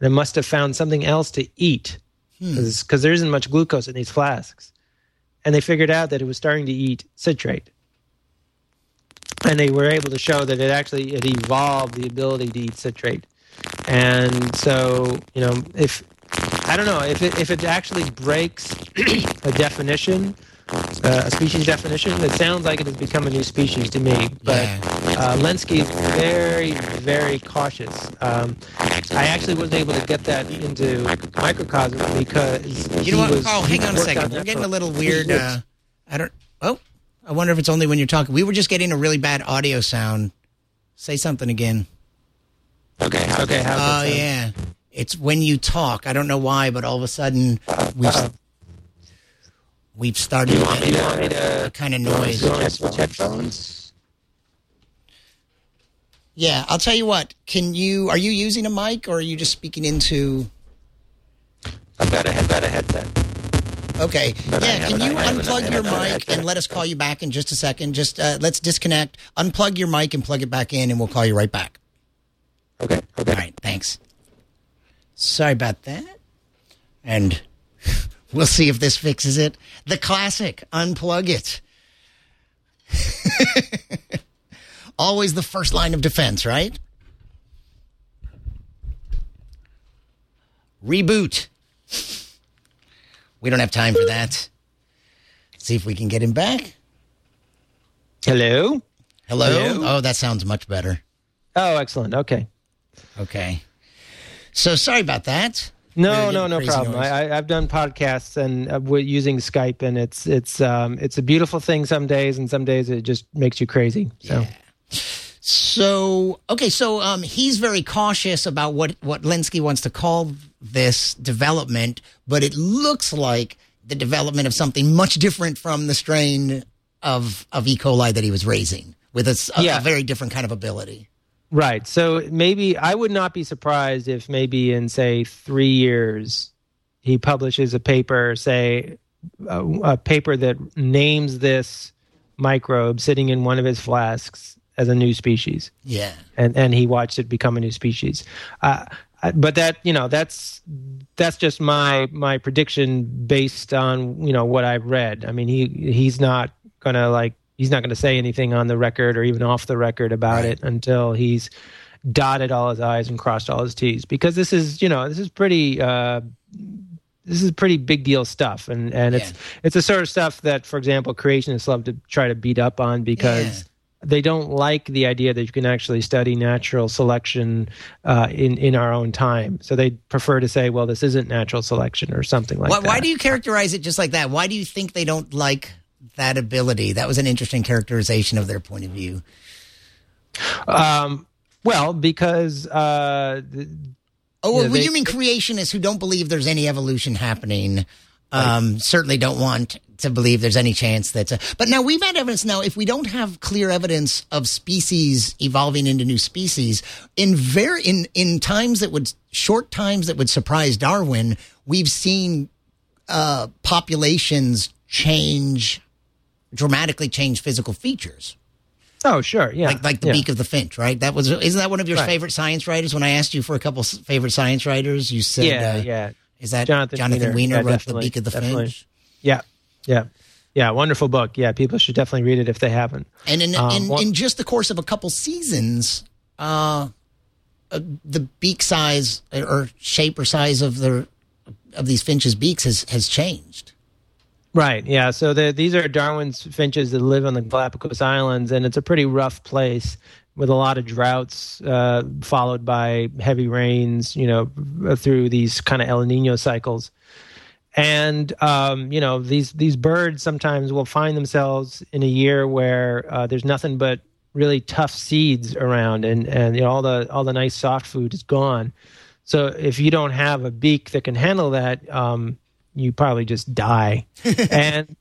E: And it must have found something else to eat because there isn't much glucose in these flasks. And they figured out that it was starting to eat citrate and they were able to show that it actually it evolved the ability to eat citrate and so you know if i don't know if it, if it actually breaks a definition uh, a species definition it sounds like it has become a new species to me but
D: Yeah.
E: uh, Lenski is very very cautious um, i actually wasn't able to get that into microcosm because
D: You know
E: he
D: what?
E: was-
D: oh, hang on a second. We're getting a little weird. Uh, I don't. Oh, I wonder if it's only when you're talking. We were just getting a really bad audio sound. Say something again.
E: okay okay how's
D: Oh
E: that
D: yeah, it's when you talk. I don't know why, but all of a sudden we've we've started
E: you want me
D: a,
E: to
D: kind of noise.
E: You want to headphones?
D: Yeah, I'll tell you what. Can you? Are you using a mic or are you just speaking into?
E: I've got a, I've got a headset.
D: Okay.
E: But
D: Yeah, can you
E: I have it, I
D: unplug your mic and let us call you back in just a second? Just uh, let's disconnect, unplug your mic, and plug it back in, and we'll call you right back.
E: Okay. Okay.
D: All right, thanks. Sorry about that. And we'll see if this fixes it. The classic, unplug it. Always the first line of defense, right? Reboot. We don't have time for that. See if we can get him back.
E: Hello.
D: Hello?
E: Hello?
D: Oh, that sounds much better.
E: Oh, excellent. Okay.
D: Okay. So sorry about that.
E: No, no, no problem.
D: noise.
E: I, I've done podcasts and uh, we're using Skype, and it's it's um it's a beautiful thing some days, and some days it just makes you crazy. So
D: So okay, so um, he's very cautious about what what Lenski wants to call this development, but it looks like the development of something much different from the strain of of E. coli that he was raising, with a
E: Yeah.
D: very different kind of ability.
E: Right. So maybe I would not be surprised if maybe in say three years he publishes a paper, say a, a paper that names this microbe sitting in one of his flasks as a new species.
D: Yeah,
E: and and he watched it become a new species. Uh, but that you know that's that's just my my prediction based on you know what I've read. I mean he he's not gonna like he's not gonna say anything on the record or even off the record about
D: Right.
E: it until he's dotted all his i's and crossed all his t's because this is you know this is pretty uh this is pretty big deal stuff and and it's it's the sort of stuff that for example creationists love to try to beat up on because
D: Yeah.
E: they don't like the idea that you can actually study natural selection uh, in in our own time. So they prefer to say, "Well, this isn't natural selection" or something like
D: why,
E: that.
D: why do you characterize it just like that? Why do you think they don't like that ability? That was an interesting characterization of their point of view.
E: Um, well, because uh,
D: Oh, well,
E: Yeah, they-
D: you mean creationists who don't believe there's any evolution happening? Um, Certainly don't want to believe there's any chance that. Uh, but now we've had evidence. Now, if we don't have clear evidence of species evolving into new species, in very in in times that would short times that would surprise Darwin, we've seen uh, populations change dramatically change physical features.
E: Oh, sure, yeah,
D: like like the
E: yeah.
D: beak of the finch, right? That was isn't that one of your
E: Right.
D: favorite science writers? When I asked you for a couple favorite science writers, you said,
E: yeah,
D: uh,
E: yeah.
D: is that
E: Jonathan
D: Jonathan,
E: Weiner.
D: Weiner,
E: Yeah,
D: wrote the beak of the
E: definitely.
D: finch?
E: Yeah, yeah, yeah. Wonderful book. Yeah, people should definitely read it if they haven't.
D: And in
E: Um,
D: in,
E: one-
D: in just the course of a couple seasons, uh, uh, the beak size or shape or size of the of these finches' beaks has has changed.
E: Right. Yeah. So the, these are Darwin's finches that live on the Galapagos Islands, and it's a pretty rough place with a lot of droughts, uh, followed by heavy rains. You know, through these kind of El Nino cycles. And um, you know these these birds sometimes will find themselves in a year where uh, there's nothing but really tough seeds around, and and you know all the all the nice soft food is gone. So if you don't have a beak that can handle that, um, you probably just die. and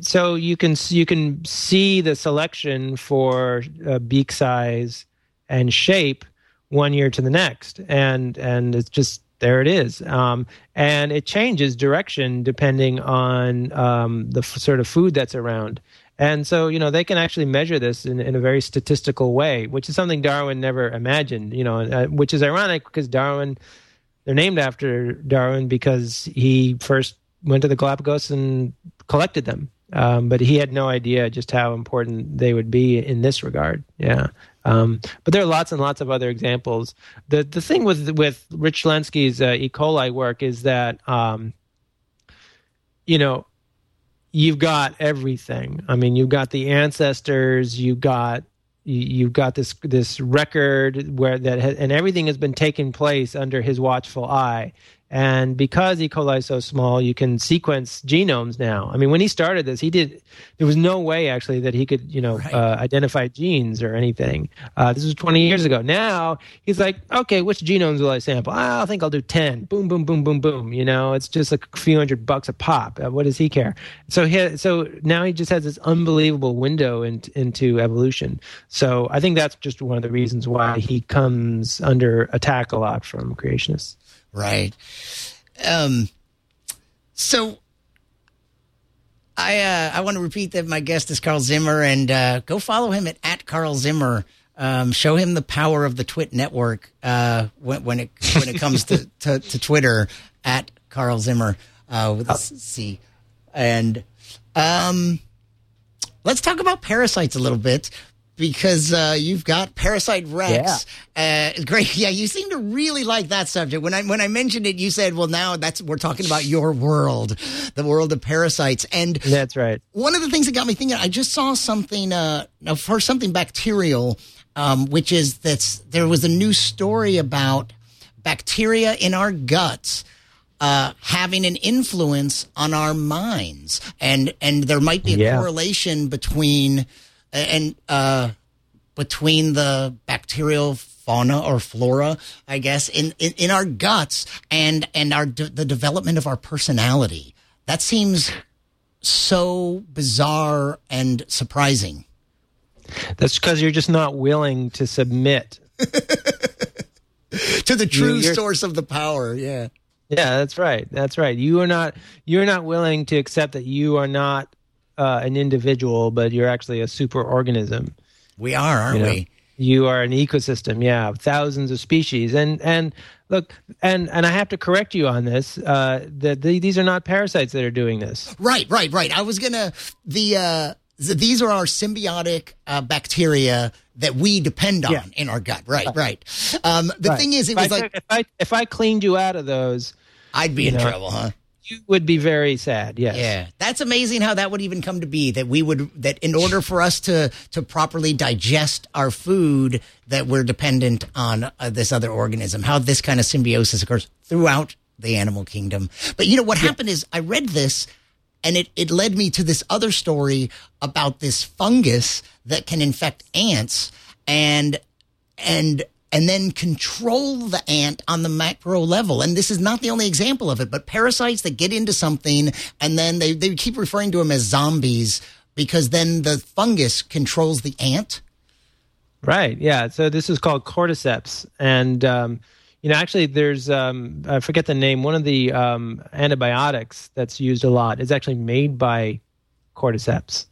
E: so you can you can see the selection for uh, beak size and shape one year to the next, and and it's just there it is, um, and it changes direction depending on um, the f- sort of food that's around. And so, you know, they can actually measure this in, in a very statistical way, which is something Darwin never imagined, you know, uh, which is ironic because Darwin, they're named after Darwin because he first went to the Galapagos and collected them. Um, but he had no idea just how important they would be in this regard. Yeah. Um, but there are lots and lots of other examples. The the thing with with Rich Lenski's uh, E. coli work is that um, you know you've got everything. I mean, you've got the ancestors, you've got you- you've got this this record where that ha- and everything has been taking place under his watchful eye. And because E. coli is so small, you can sequence genomes now. I mean, when he started this, he did. There was no way actually that he could, you know,
D: Right.
E: uh, identify genes or anything. Uh, this was 20 years ago. Now he's like, okay, which genomes will I sample? Ah, I think I'll do 10. Boom, boom, boom, boom, boom. You know, it's just a few hundred bucks a pop. Uh, what does he care? So he, so now he just has this unbelievable window in, into evolution. So I think that's just one of the reasons why he comes under attack a lot from creationists.
D: Right. Um. So. I uh, I want to repeat that my guest is Carl Zimmer, and uh, go follow him at at Carl Zimmer. Um, show him the power of the Twit network uh, when, when it when it comes to, to, to Twitter at Carl Zimmer uh, with a C. And um, let's talk about parasites a little bit because uh, you've got Parasite Rex. Uh, great. Yeah, you seem to really like that subject. When I when I mentioned it, you said, "Well, now that's we're talking about your world, the world of parasites." And
E: That's right.
D: one of the things that got me thinking, I just saw something, uh, for something bacterial, um, which is that there was a new story about bacteria in our guts. Uh, having an influence on our minds, and and there might be a
E: Yeah.
D: correlation between and uh, between the bacterial fauna or flora, I guess, in, in, in our guts and and our de- the development of our personality. That seems so bizarre and surprising.
E: That's because you're just not willing to submit.
D: To the true
E: you're-
D: source of the power, yeah.
E: Yeah, that's right. That's right. You are not you're not willing to accept that you are not uh, an individual, but you're actually a super organism.
D: We are, aren't
E: You know,
D: we?
E: you are an ecosystem. Yeah, thousands of species. And and look, and and I have to correct you on this. Uh, that the, these are not parasites that are doing this.
D: Right, right, right. I was gonna the uh these are our symbiotic uh, bacteria that we depend on
E: Yeah.
D: in our gut. Right, right. Um, the
E: Right.
D: thing is, it
E: if
D: was
E: I,
D: like
E: if I if I cleaned you out of those,
D: I'd be in
E: know,
D: trouble, huh?
E: You would be very sad. Yes.
D: Yeah, that's amazing how that would even come to be. That we would that in order for us to to properly digest our food, that we're dependent on uh, this other organism. How this kind of symbiosis occurs throughout the animal kingdom. But you know what happened is I read this. And it, it led me to this other story about this fungus that can infect ants and and and then control the ant on the macro level. And this is not the only example of it, but parasites that get into something and then they, they keep referring to them as zombies because then the fungus controls the ant.
E: Right. Yeah. So this is called cordyceps. And, um, you know, actually, there's, um, I forget the name, one of the um, antibiotics that's used a lot is actually made by cordyceps.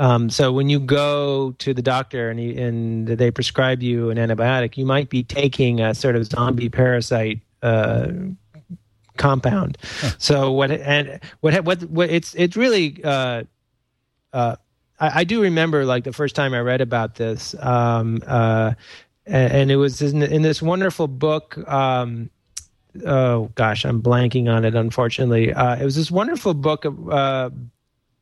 E: Um, so when you go to the doctor and, he, and they prescribe you an antibiotic, you might be taking a sort of zombie parasite uh, compound. Huh. So what and what what what it's it's really uh, uh, I, I, do remember like the first time I read about this, um, uh, and, and, it was in, in this wonderful book. Um, oh gosh, I'm blanking on it. Unfortunately, uh, it was this wonderful book uh,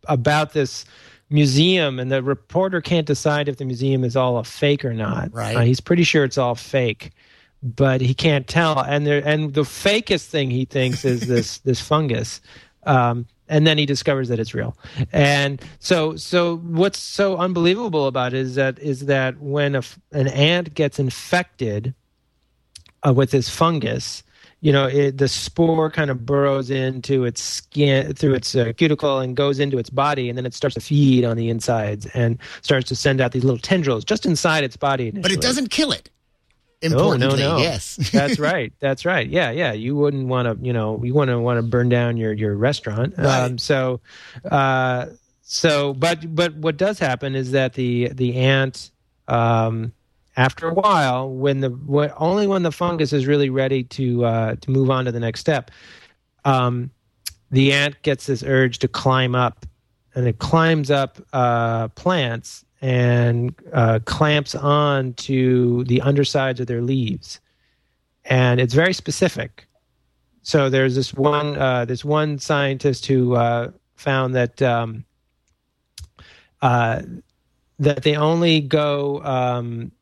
E: about this museum, and the reporter can't decide if the museum is all a fake or not.
D: Right.
E: Uh, he's pretty sure it's all fake, but he can't tell. And there, and the fakest thing he thinks is this this fungus. Um, and then he discovers that it's real. And so, so what's so unbelievable about it is that is that when a, an ant gets infected uh, with this fungus, you know, it, the spore kind of burrows into its skin through its uh, cuticle and goes into its body, and then it starts to feed on the insides and starts to send out these little tendrils just inside its body. Initially.
D: But it doesn't kill it. Importantly,
E: no, no, no.
D: yes,
E: that's right. That's right. Yeah, yeah. You wouldn't want to, you know, you want to want to burn down your your restaurant.
D: Right.
E: Um, so, uh, so, but but what does happen is that the the ant um, after a while, when the when, only when the fungus is really ready to uh, to move on to the next step, um, the ant gets this urge to climb up, and it climbs up uh, plants and uh, clamps on to the undersides of their leaves, and it's very specific. So there's this one uh, this one scientist who uh, found that. Um, uh, that they only go um,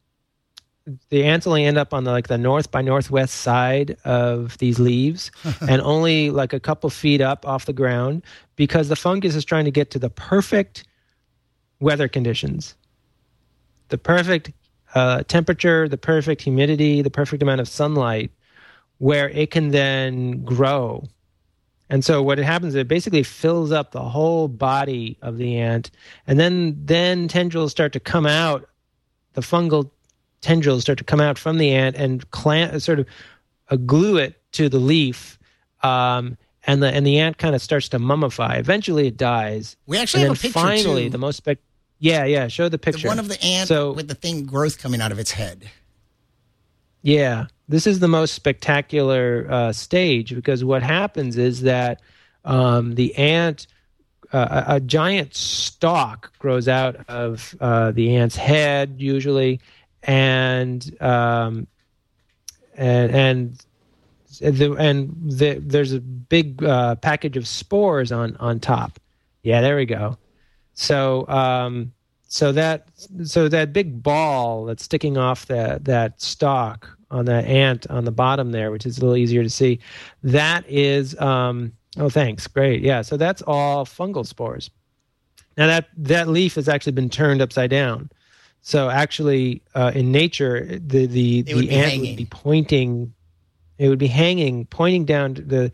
E: the ants only end up on the like the north by northwest side of these leaves and only like a couple feet up off the ground because the fungus is trying to get to the perfect weather conditions. The perfect uh, temperature the perfect humidity the perfect amount of sunlight where it can then grow. And so what happens is it basically fills up the whole body of the ant and then then tendrils start to come out the fungal tendrils start to come out from the ant and clamp, sort of uh, glue it to the leaf. Um, and the and the ant kind of starts to mummify. Eventually, it dies.
D: We actually
E: and
D: have a picture
E: finally,
D: too.
E: the most spec. Yeah, yeah. Show the picture.
D: The one of the ant
E: so,
D: with the thing growth coming out of its head.
E: Yeah, this is the most spectacular uh, stage because what happens is that um, the ant, uh, a, a, giant stalk grows out of uh, the ant's head, usually, and um, and and the, and the, there's a big uh, package of spores on on top. Yeah, there we go. So um, so that so that big ball that's sticking off that that stalk on that ant on the bottom there, which is a little easier to see, that is um, oh thanks great yeah. So that's all fungal spores. Now that that leaf has actually been turned upside down. So actually, uh, in nature, the the, ant
D: hanging.
E: would be pointing. It would be hanging, pointing down to the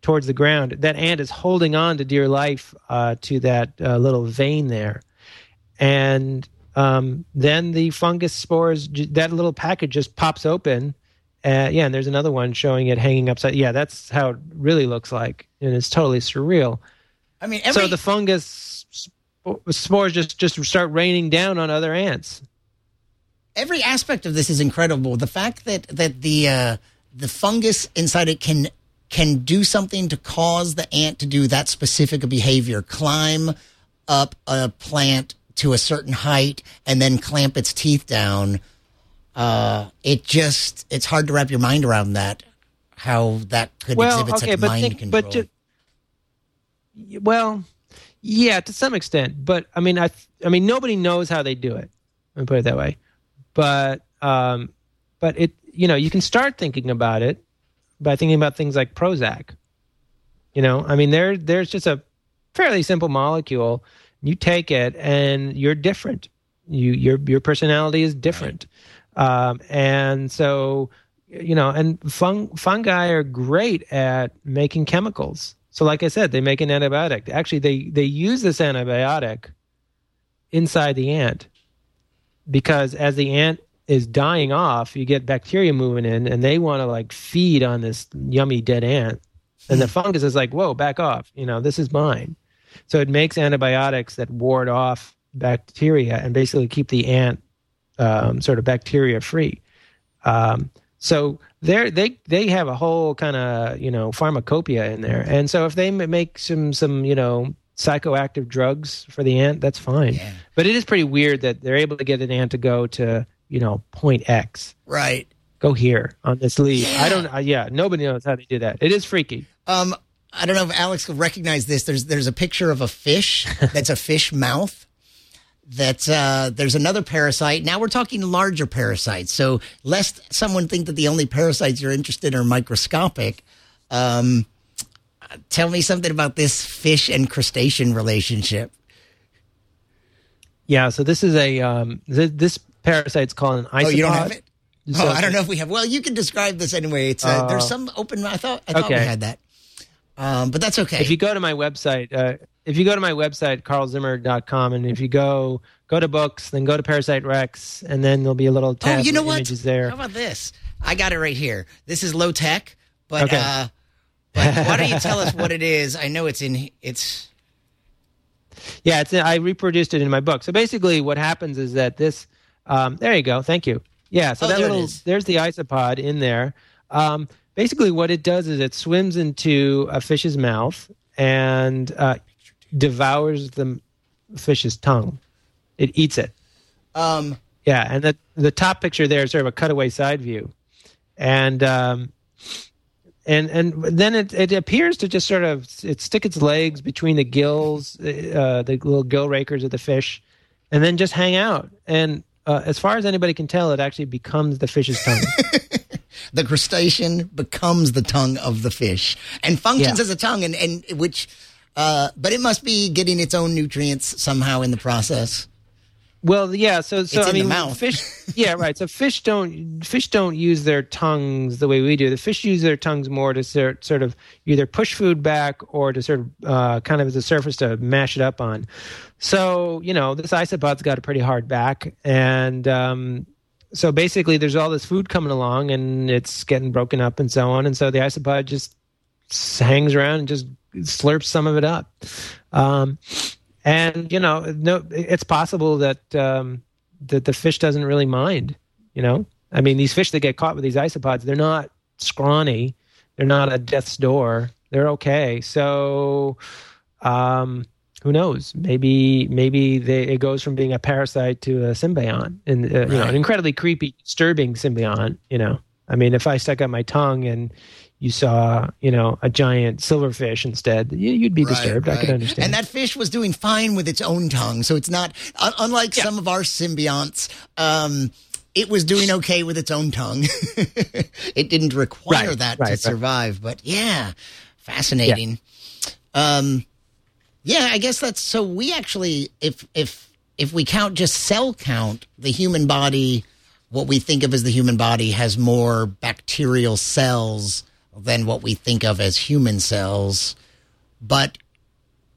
E: towards the ground. That ant is holding on to dear life uh, to that uh, little vein there, and um, then the fungus spores. That little package just pops open. Uh, yeah, and there's another one showing it hanging upside. Yeah, that's how it really looks like, and it's totally surreal.
D: I mean, every,
E: so the fungus spores just just start raining down on other ants.
D: Every aspect of this is incredible. The fact that that the uh, the fungus inside it can can do something to cause the ant to do that specific behavior, climb up a plant to a certain height and then clamp its teeth down. Uh, it just it's hard to wrap your mind around that. How that could
E: well,
D: exhibit
E: okay,
D: such
E: but
D: mind
E: think,
D: control.
E: but well, yeah, to some extent. But I mean, I I mean, nobody knows how they do it. Let me put it that way. But um, but it you know you can start thinking about it by thinking about things like Prozac. You know, I mean, there there's just a fairly simple molecule. You take it, and you're different. You your your personality is different. Um, and so, you know, and fung, fungi are great at making chemicals. So, like I said, they make an antibiotic. Actually, they they use this antibiotic inside the ant because as the ant is dying off, you get bacteria moving in, and they want to like feed on this yummy dead ant. And the fungus is like, "Whoa, back off! You know, this is mine." So it makes antibiotics that ward off bacteria and basically keep the ant um, sort of bacteria free. Um, so they they they have a whole kind of you know pharmacopoeia in there, and so if they make some some you know psychoactive drugs for the ant, that's fine.
D: Yeah.
E: But it is pretty weird that they're able to get an ant to go to you know point X,
D: Right.
E: go here on this leaf.
D: Yeah.
E: I don't. Uh, yeah, nobody knows how they do that. It is freaky.
D: Um, I don't know if Alex will recognize this. There's there's a picture of a fish that's a fish mouth. That uh, there's another parasite. Now we're talking larger parasites. So lest someone think that the only parasites you're interested in are microscopic, um, tell me something about this fish and crustacean relationship.
E: Yeah. So this is a um, th- this parasite's called an isopod.
D: Oh, you don't have it?
E: So-
D: oh, I don't know if we have. Well, you can describe this anyway. It's uh, there's some open. I thought I thought we had that, um, but that's okay.
E: if you go to my website uh, if you go to my website carlzimmer.com and if you go go to books then go to parasite rex and then there'll be a little
D: oh,
E: tab
D: you know what?
E: images there
D: How about this? I got it right here. This is low tech, but
E: Okay.
D: uh, but why don't you tell us what it is? I know it's in it's
E: yeah it's i reproduced it in my book so basically what happens is that this um, there you go thank you yeah so
D: Oh,
E: that
D: there
E: little there's the isopod in there um, basically what it does is it swims into a fish's mouth and uh, devours the fish's tongue it eats it
D: um
E: Yeah, and the the top picture there is sort of a cutaway side view, and um, and and then it it appears to just sort of it stick its legs between the gills, uh, the little gill rakers of the fish, and then just hang out. And uh, as far as anybody can tell, it actually becomes the fish's tongue.
D: the crustacean becomes the tongue of the fish and functions
E: Yeah.
D: as a tongue and and which uh but it must be getting its own nutrients somehow in the process.
E: Well, yeah. So, so I mean, fish. Yeah, right. So fish don't fish don't use their tongues the way we do. The fish use their tongues more to sort sort of either push food back or to sort of uh, kind of as a surface to mash it up on. So you know, this isopod's got a pretty hard back, and um, so basically, there's all this food coming along, and it's getting broken up and so on, and so the isopod just hangs around and just slurps some of it up. Um, and you know, no, it's possible that um, that the fish doesn't really mind. You know, I mean, these fish that get caught with these isopods, they're not scrawny, they're not at death's door, they're okay. So, um, who knows? Maybe maybe they, it goes from being a parasite to a symbiont, and uh, you know, an incredibly creepy, disturbing symbiont. You know, I mean, if I stuck out my tongue and you saw, you know, a giant silverfish instead, you- you'd be disturbed. I could understand.
D: And that fish was doing fine with its own tongue, so it's not un- unlike some of our symbionts. Um, it was doing okay with its own tongue. it didn't require
E: Right,
D: that
E: right,
D: to
E: right.
D: survive. But yeah, fascinating. Um, yeah, I guess that's so. We actually, if if if we count just cell count, the human body, what we think of as the human body, has more bacterial cells than what we think of as human cells. But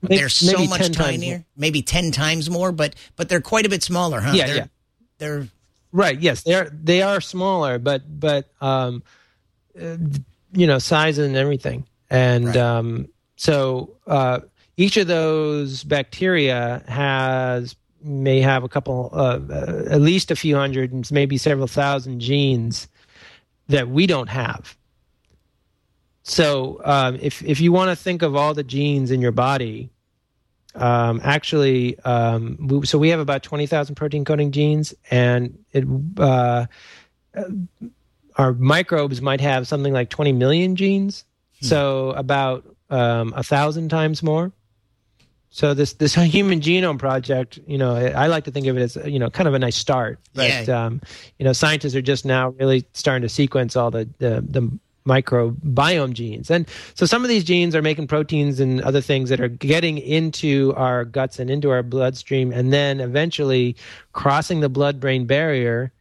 E: May-
D: they're so much tinier, maybe ten times more. But but they're quite a bit smaller, huh?
E: Yeah,
D: they're,
E: yeah.
D: They're
E: Right. Yes, they are. They are smaller, but but um, uh, you know, size and everything, and
D: Right.
E: um, so uh, each of those bacteria has may have a couple, uh, uh, at least a few hundred, and maybe several thousand genes that we don't have. So um, if if you want to think of all the genes in your body, um, actually, um, we, so we have about twenty thousand protein coding genes, and it, uh, our microbes might have something like twenty million genes. So about um, a thousand times more. So this this human genome project, you know, I like to think of it as you know kind of a nice start. But
D: Yeah.
E: um, you know, scientists are just now really starting to sequence all the the, the microbiome genes, and so some of these genes are making proteins and other things that are getting into our guts and into our bloodstream, and then eventually crossing the blood-brain barrier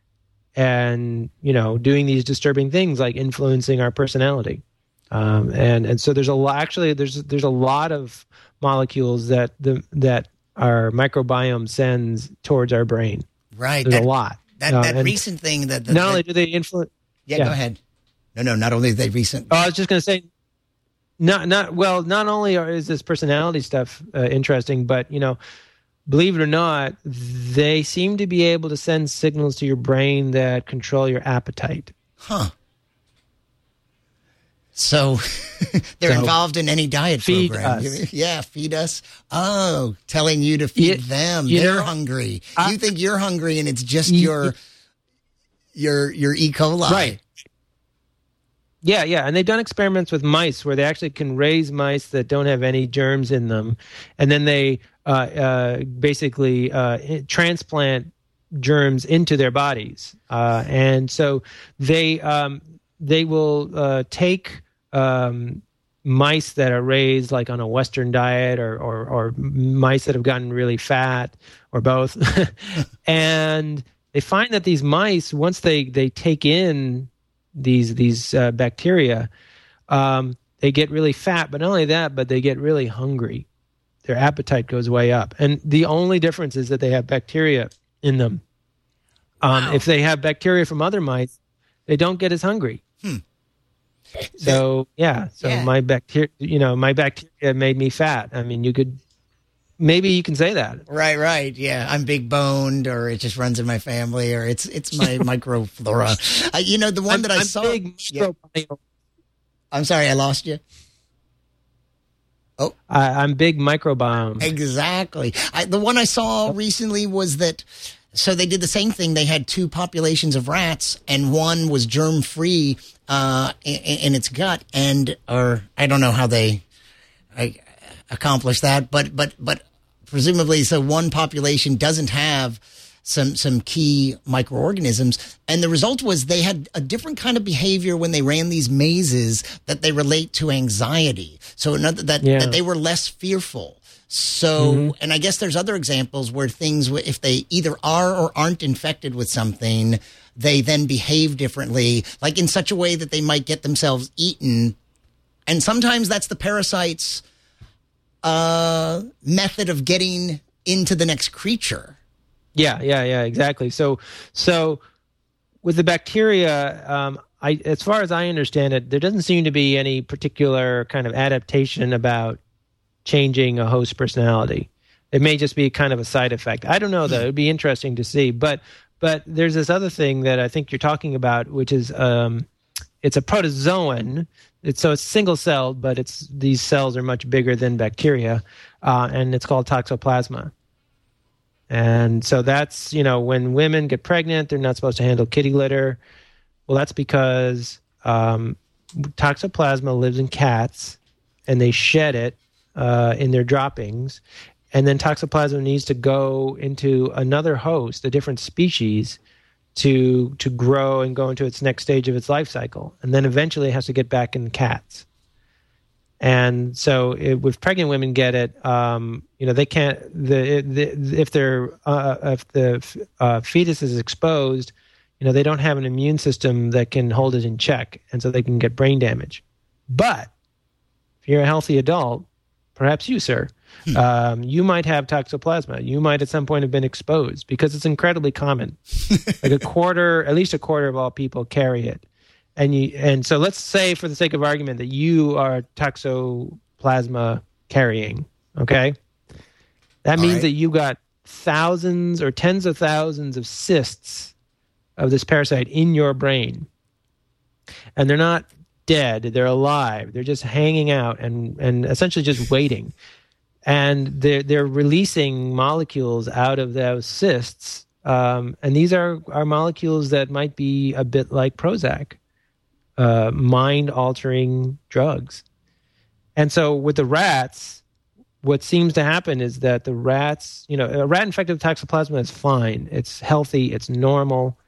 E: and you know doing these disturbing things like influencing our personality. Um, and and so there's a lot actually there's there's a lot of molecules that the that our microbiome sends towards our brain.
D: Right.
E: There's
D: that,
E: a lot.
D: That,
E: Uh,
D: that recent thing that, that
E: not only
D: that-
E: do they influence.
D: yeah,
E: yeah.
D: go ahead. No, no, not only they recent.
E: Oh, I was just going to say, not not well. Not only are, is this personality stuff uh, interesting, but you know, believe it or not, they seem to be able to send signals to your brain that control your appetite.
D: Huh. So they're
E: So,
D: involved in any diet
E: feed
D: program.
E: us.
D: Yeah, feed us. Oh, telling you to feed
E: You-
D: them.
E: you
D: they're
E: know,
D: hungry.
E: I-
D: you think you're hungry and it's just
E: You-
D: your your your E. coli.
E: Right. Yeah, yeah, and they've done experiments with mice where they actually can raise mice that don't have any germs in them, and then they uh, uh, basically uh, transplant germs into their bodies, uh, and so they um, they will uh, take um, mice that are raised like on a Western diet, or or, or mice that have gotten really fat, or both, and they find that these mice once they they take in these these uh, bacteria, um, they get really fat. But not only that, but they get really hungry. Their appetite goes way up, and the only difference is that they have bacteria in them. Um, If they have bacteria from other mice, they don't get as hungry. So yeah, so
D: Yeah.
E: my bacteria, you know, my bacteria made me fat. I mean, you could maybe you can say that.
D: Right, right. Yeah, I'm big boned, or it just runs in my family, or it's it's my microflora. Uh, you know, the one
E: I'm,
D: that I
E: I'm
D: saw.
E: big
D: Yeah. I'm sorry, I lost you.
E: I, I'm big microbiome.
D: Exactly. I, the one I saw recently was that. So they did the same thing. They had two populations of rats, and one was germ free uh, in, in its gut, and or I don't know how they I, accomplished that, but but but presumably, so one population doesn't have some some key microorganisms, and the result was they had a different kind of behavior when they ran these mazes that they relate to anxiety. So another that
E: Yeah.
D: that they were less fearful. So, mm-hmm. and I guess there's other examples where things, if they either are or aren't infected with something, they then behave differently, like in such a way that they might get themselves eaten. And sometimes that's the parasite's uh, method of getting into the next creature.
E: Yeah, yeah, yeah, exactly. So, so with the bacteria, um, I, as far as I understand it, there doesn't seem to be any particular kind of adaptation about changing a host personality. It may just be kind of a side effect. I don't know though. It'd be interesting to see. But but there's this other thing that I think you're talking about, which is um, it's a protozoan. It's so it's single celled, but it's these cells are much bigger than bacteria, uh, and it's called toxoplasma. And so that's, you know, when women get pregnant, they're not supposed to handle kitty litter. Well, that's because um, toxoplasma lives in cats and they shed it uh, in their droppings. And then toxoplasma needs to go into another host, a different species, to to grow and go into its next stage of its life cycle. And then eventually it has to get back in cats. And so, it, if pregnant women get it, um, you know, they can't. The, the if their uh, if the uh, fetus is exposed, you know, they don't have an immune system that can hold it in check, and so they can get brain damage. But if you're a healthy adult, perhaps you, sir, um, you might have toxoplasma. You might at some point have been exposed because it's incredibly common. like a quarter, at least a quarter of all people carry it and you and so let's say for the sake of argument that you are toxoplasma carrying okay that means
D: right.
E: that you got thousands or tens of thousands of cysts of this parasite in your brain and they're not dead they're alive they're just hanging out and and essentially just waiting and they're they're releasing molecules out of those cysts um, and these are are molecules that might be a bit like Prozac uh, mind altering drugs. And so with the rats, what seems to happen is that the rats, you know, a rat infected with toxoplasma is fine. It's healthy, it's normal.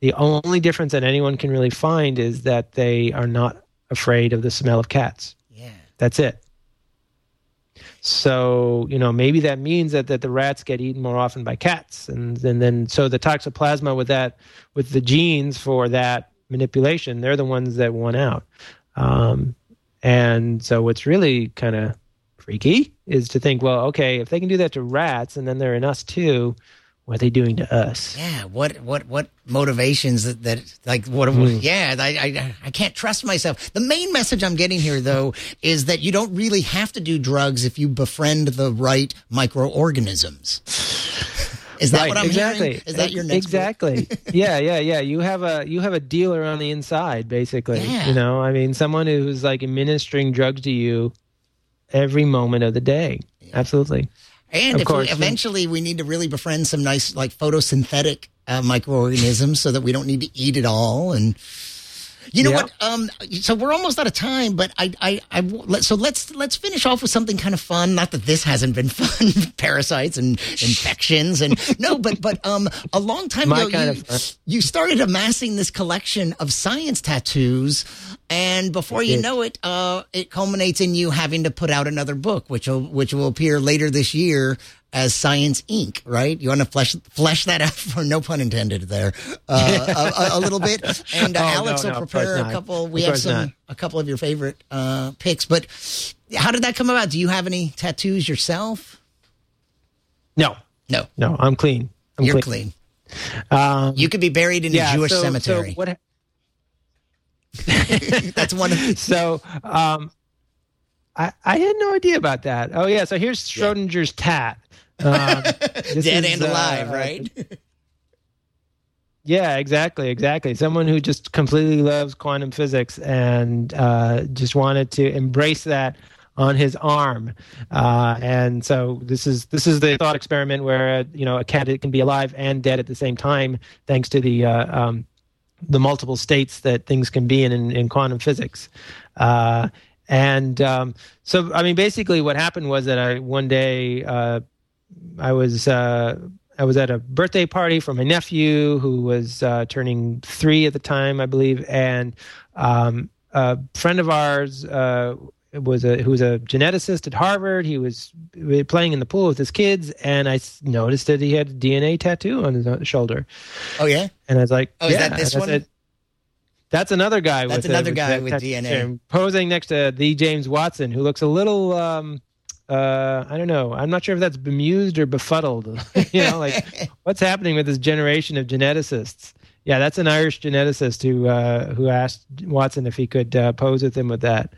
E: The only difference that anyone can really find is that they are not afraid of the smell of cats.
D: Yeah.
E: That's it. so you know maybe that means that, that the rats get eaten more often by cats, and, and then so the toxoplasma with that with the genes for that manipulation, they're the ones that won out. Um, and so what's really kind of freaky is to think, well, okay, if they can do that to rats, and then they're in us too, what are they doing to us?
D: Yeah, what what what motivations that, that like what?
E: Hmm.
D: Yeah, I, I I can't trust myself. The main message I'm getting here though is that you don't really have to do drugs if you befriend the right microorganisms. Is that
E: right,
D: what I'm
E: exactly.
D: hearing? Is that your next
E: exactly? yeah, yeah, yeah. You have a you have a dealer on the inside, basically.
D: Yeah.
E: You know, I mean, someone who's like administering drugs to you every moment of the day. Absolutely.
D: And
E: course.
D: we, eventually we need to really befriend some nice like photosynthetic uh, microorganisms so that we don't need to eat it all. And you know
E: Yeah.
D: what? Um, so we're almost out of time, but I, I, I, so let's let's finish off with something kind of fun. Not that this hasn't been fun, parasites and infections, and no, but but um, a long time
E: My
D: ago, you, you started amassing this collection of science tattoos, and before you know it, uh, it culminates in you having to put out another book, which will which will appear later this year as Science Ink. Right? You want to flesh flesh that out for no pun intended there uh, a, a, little bit, and uh,
E: Oh,
D: Alex
E: no,
D: will
E: of
D: prepare a couple. We have some
E: not.
D: a couple of your favorite uh, picks, but how did that come about? Do you have any tattoos yourself?
E: No,
D: No,
E: no, I'm clean. I'm
D: you're clean.
E: Um,
D: You could be buried in
E: yeah,
D: a Jewish
E: so,
D: cemetery.
E: So what?
D: That's one of
E: so um, I I had no idea about that. Oh yeah, so here's Schrodinger's tat. Um,
D: dead
E: is,
D: and alive,
E: uh,
D: right?
E: Yeah, exactly, exactly. Someone who just completely loves quantum physics and uh, just wanted to embrace that on his arm. Uh, and so this is this is the thought experiment where uh, you know a candidate can be alive and dead at the same time, thanks to the uh, um, the multiple states that things can be in in, in quantum physics. Uh, and um, so, I mean, basically, what happened was that I one day uh, I was uh, I was at a birthday party for my nephew who was uh, turning three at the time, I believe, and um, a friend of ours uh, was a who was a geneticist at Harvard. He was playing in the pool with his kids, and I noticed that he had a DNA tattoo on his uh, shoulder,
D: Oh yeah.
E: and I was like,
D: Oh, is that this one?
E: said, That's another guy.
D: That's
E: with, uh,
D: another guy with DNA.
E: posing next to the James Watson, who looks a little. Um, uh, I don't know. I'm not sure if that's bemused or befuddled. you know, like what's happening with this generation of geneticists? Yeah, that's an Irish geneticist who uh, who asked Watson if he could uh, pose with him with that.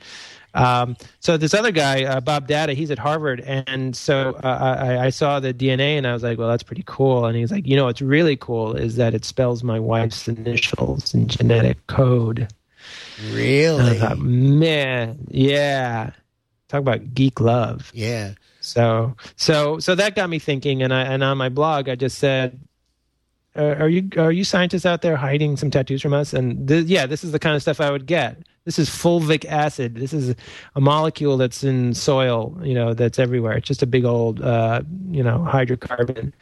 E: Um, so this other guy, uh, Bob Datta, he's at Harvard, and so uh, I, I saw the DNA, and I was like, "Well, that's pretty cool." And he's like, "You know, what's really cool is that it spells my wife's initials in genetic code." And I
D: Really?
E: thought, man, yeah. Talk about geek love.
D: Yeah.
E: So, so, so that got me thinking, and I and on my blog, I just said, uh, "Are you are you scientists out there hiding some tattoos from us?" And th- yeah, this is the kind of stuff I would get. This is fulvic acid. This is a molecule that's in soil, you know, that's everywhere. It's just a big old, uh, you know, hydrocarbon.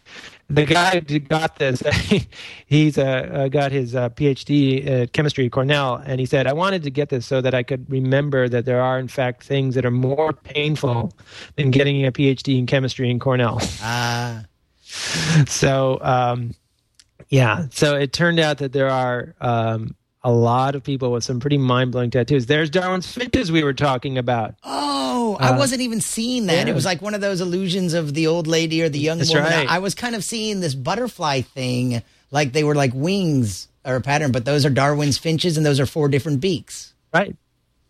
E: The guy who got this, he's uh, uh, got his uh, PhD at chemistry at Cornell, and he said, "I wanted to get this so that I could remember that there are, in fact, things that are more painful than getting a PhD in chemistry in Cornell."
D: Ah.
E: so um, yeah so it turned out that there are um, a lot of people with some pretty mind-blowing tattoos there's darwin's finches we were talking about
D: Oh, I wasn't even seeing that.
E: Uh, yeah.
D: It was like one of those illusions of the old lady or the young
E: That's
D: woman.
E: right.
D: I, I was kind of seeing this butterfly thing, like they were like wings or a pattern, but those are Darwin's finches and those are four different beaks.
E: right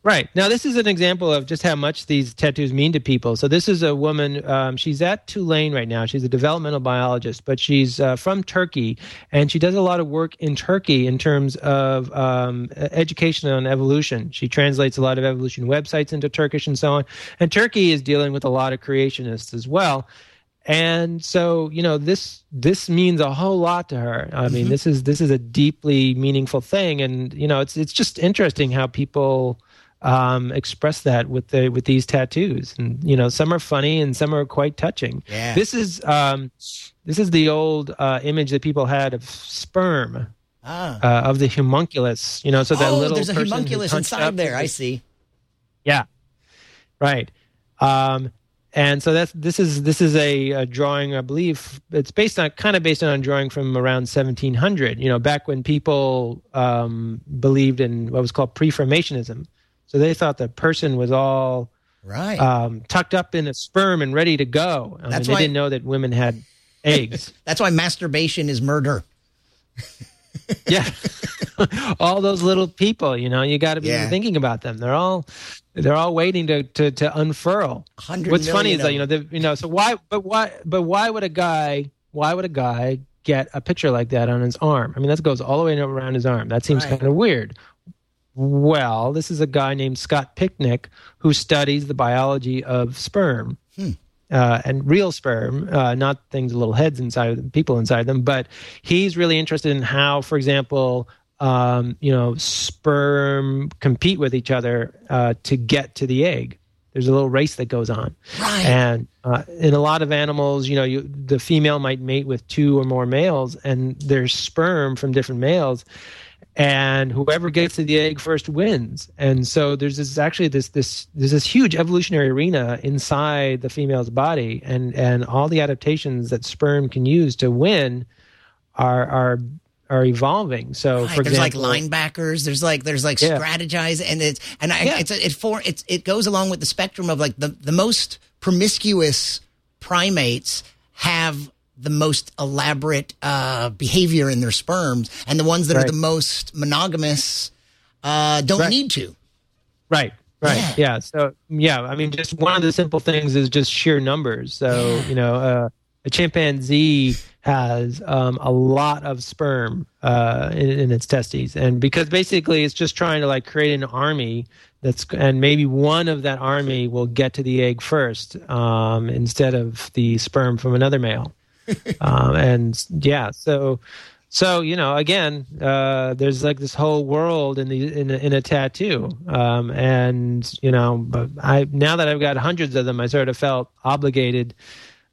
E: right. Now this is an example of just how much these tattoos mean to people. So this is a woman um, she's at tulane right now. She's a developmental biologist but she's uh, from turkey and she does a lot of work in turkey in terms of um, education on evolution. She translates a lot of evolution websites into turkish and so on. And turkey is dealing with a lot of creationists as well. And so you know this this means a whole lot to her. I mean this is this is a deeply meaningful thing. And you know it's it's just interesting how people um express that with the with these tattoos and you know some are funny and some are quite touching
D: Yeah.
E: this is um this is the old uh image that people had of sperm
D: Ah.
E: uh, of the homunculus you know so that
D: oh,
E: little
D: there's a homunculus inside there. I see.
E: yeah, right. Um, and so that's this is this is a, a, drawing i believe it's based on kind of based on a drawing from around 1700 you know back when people um, believed in what was called pre-formationism so they thought the person was all
D: right.
E: um, tucked up in a sperm and ready to go. I
D: that's
E: mean,
D: why,
E: they didn't know that women had eggs.
D: That's why masturbation is murder.
E: Yeah. All those little people you know you got to be
D: Yeah.
E: thinking about them. They're all they're all waiting to to, to unfurl. What's funny is that you know the, you know so why but why but why would a guy why would a guy get a picture like that on his arm? I mean that goes all the way around his arm. That seems
D: Right.
E: kind of weird well this is a guy named scott Pitnick who studies the biology of sperm
D: Hmm.
E: uh, and real sperm, uh, not things with little heads inside of them, people inside them. But he's really interested in how, for example, um, you know, sperm compete with each other uh, to get to the egg. There's a little race that goes on,
D: Right.
E: and uh, in a lot of animals, you know, you, the female might mate with two or more males, and there's sperm from different males, and whoever gets to the egg first wins. And so there's this actually this this there's this huge evolutionary arena inside the female's body, and and all the adaptations that sperm can use to win are are are evolving. So
D: Right,
E: for
D: there's
E: example,
D: like linebackers. There's like there's like
E: Yeah.
D: strategize, and it's and I,
E: Yeah.
D: it's it for it's it goes along with the spectrum of like the the most promiscuous primates have the most elaborate uh, behavior in their sperms, and the ones that are the most monogamous uh, don't
E: Right.
D: need to.
E: Right. Right.
D: Yeah.
E: Yeah. So yeah, I mean, just one of the simple things is just sheer numbers. So you know, uh, a chimpanzee has um, a lot of sperm uh, in, in its testes, and because basically it's just trying to like create an army that's, and maybe one of that army will get to the egg first um, instead of the sperm from another male. um, and yeah, so so you know, again, uh, there's like this whole world in the in a, in a tattoo, um, and you know, but I now that I've got hundreds of them, I sort of felt obligated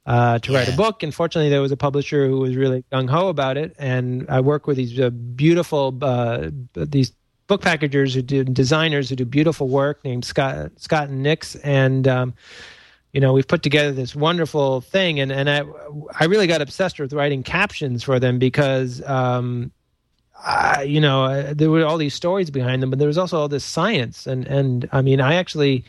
E: uh, to write a book. And fortunately, there was a publisher who was really gung ho about it, and I work with these uh, beautiful uh, these book packagers who do designers who do beautiful work named Scott Scott and Nix, and um, you know we've put together this wonderful thing and and i i really got obsessed with writing captions for them because um I, you know uh, there were all these stories behind them but there was also all this science and and i mean i actually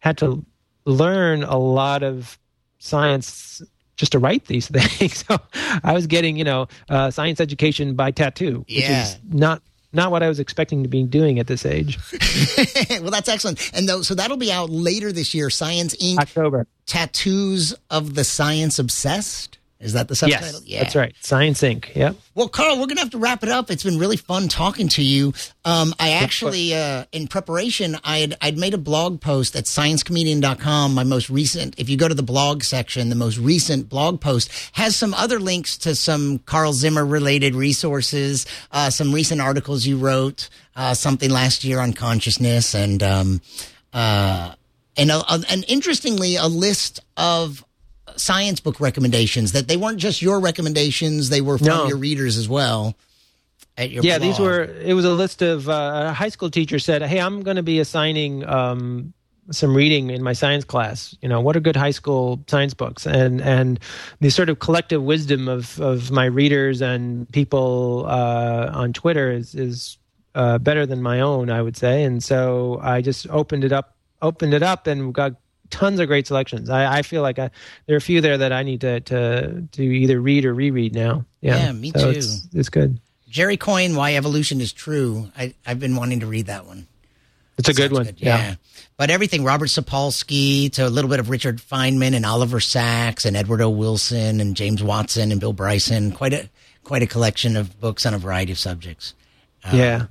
E: had to learn a lot of science just to write these things so i was getting you know uh, science education by tattoo which
D: Yeah.
E: is not not what i was expecting to be doing at this age
D: well, that's excellent. And though, so that'll be out later this year. Science Ink.
E: october
D: Tattoos of the Science Obsessed. Is that the subtitle?
E: yes that's right Science Ink yep
D: Well, Carl, we're going to have to wrap it up. It's been really fun talking to you. Um, I actually, uh, in preparation, I had, I'd made a blog post at sciencecomedian.com. My most recent, if you go to the blog section, the most recent blog post has some other links to some Carl Zimmer related resources, uh, some recent articles you wrote, uh, something last year on consciousness and, um, uh, and, and interestingly, a list of science book recommendations that they weren't just your recommendations; they were from
E: No.
D: your readers as well. At your
E: yeah these were it was a list of uh, a high school teacher said hey i'm going to be assigning um, some reading in my science class you know what are good high school science books and and the sort of collective wisdom of of my readers and people uh, on twitter is is uh, better than my own i would say and so i just opened it up opened it up and got tons of great selections i, I feel like I, there are a few there that i need to to to either read or reread now yeah,
D: Yeah, me
E: So
D: too.
E: it's, it's good
D: Jerry Coyne, Why Evolution is True. I, I've been wanting to read that one.
E: it's a good
D: Sounds
E: one
D: yeah. But everything, Robert Sapolsky to a little bit of Richard Feynman and Oliver Sacks and Edward O. Wilson and James Watson and Bill Bryson. Quite a quite a collection of books on a variety of subjects.
E: Uh, yeah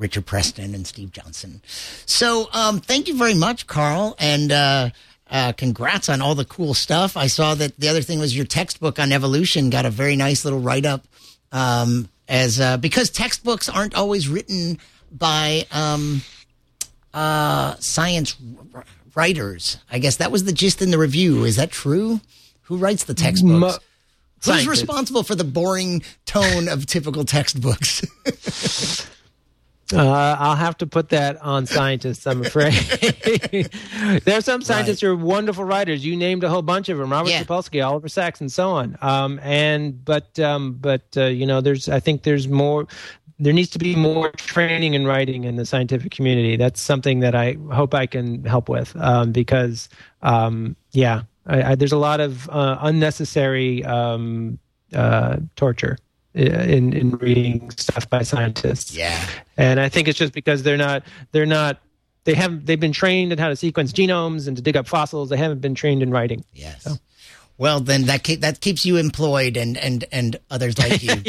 D: Richard Preston and Steve Johnson. So, um, thank you very much, Carl, and uh, uh, congrats on all the cool stuff. I saw that the other thing was your textbook on evolution got a very nice little write up. Um, as uh, because textbooks aren't always written by um, uh, science r- writers. I guess that was the gist in the review. Is that true? Who writes the textbooks?
E: Mo-
D: Who's
E: scientists.
D: responsible for the boring tone of typical textbooks?
E: Uh, I'll have to put that on scientists, I'm afraid. there are some scientists
D: Right.
E: who are wonderful writers. You named a whole bunch of them: Robert
D: Yeah.
E: Sapolsky, Oliver Sacks, and so on. Um, and but um, but uh, you know, there's I think there's more. There needs to be more training in writing in the scientific community. That's something that I hope I can help with um, because um, yeah, I, I, there's a lot of uh, unnecessary um, uh, torture in in reading stuff by scientists.
D: Yeah.
E: And I think it's just because they're not they're not they haven't they've been trained in how to sequence genomes and to dig up fossils. They haven't been trained in writing.
D: Yes. Well, then that keep, that keeps you employed and and and others like you.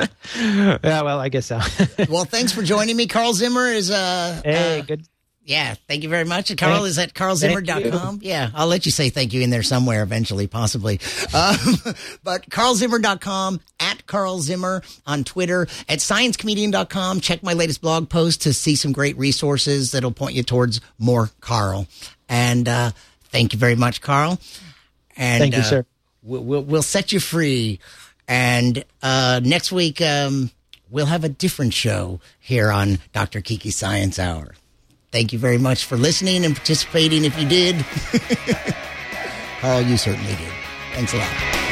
E: Yeah, well, I guess so.
D: well, thanks for joining me. Carl Zimmer is uh,
E: hey,
D: uh,
E: good.
D: Yeah, thank you very much. Carl
E: Thank-
D: is at carlzimmer.com. Yeah, I'll let you say thank you in there somewhere eventually, possibly. Um, but carlzimmer.com, at Carl Zimmer on Twitter, at sciencecomedian.com. Check my latest blog post to see some great resources that'll point you towards more Carl. And uh, thank you very much, Carl. And
E: Thank you,
D: uh,
E: sir.
D: We'll, we'll, we'll set you free. And uh, next week, um, we'll have a different show here on Dr. Kiki Science Hour. Thank you very much for listening and participating if you did. Carl, you certainly did. Thanks a lot.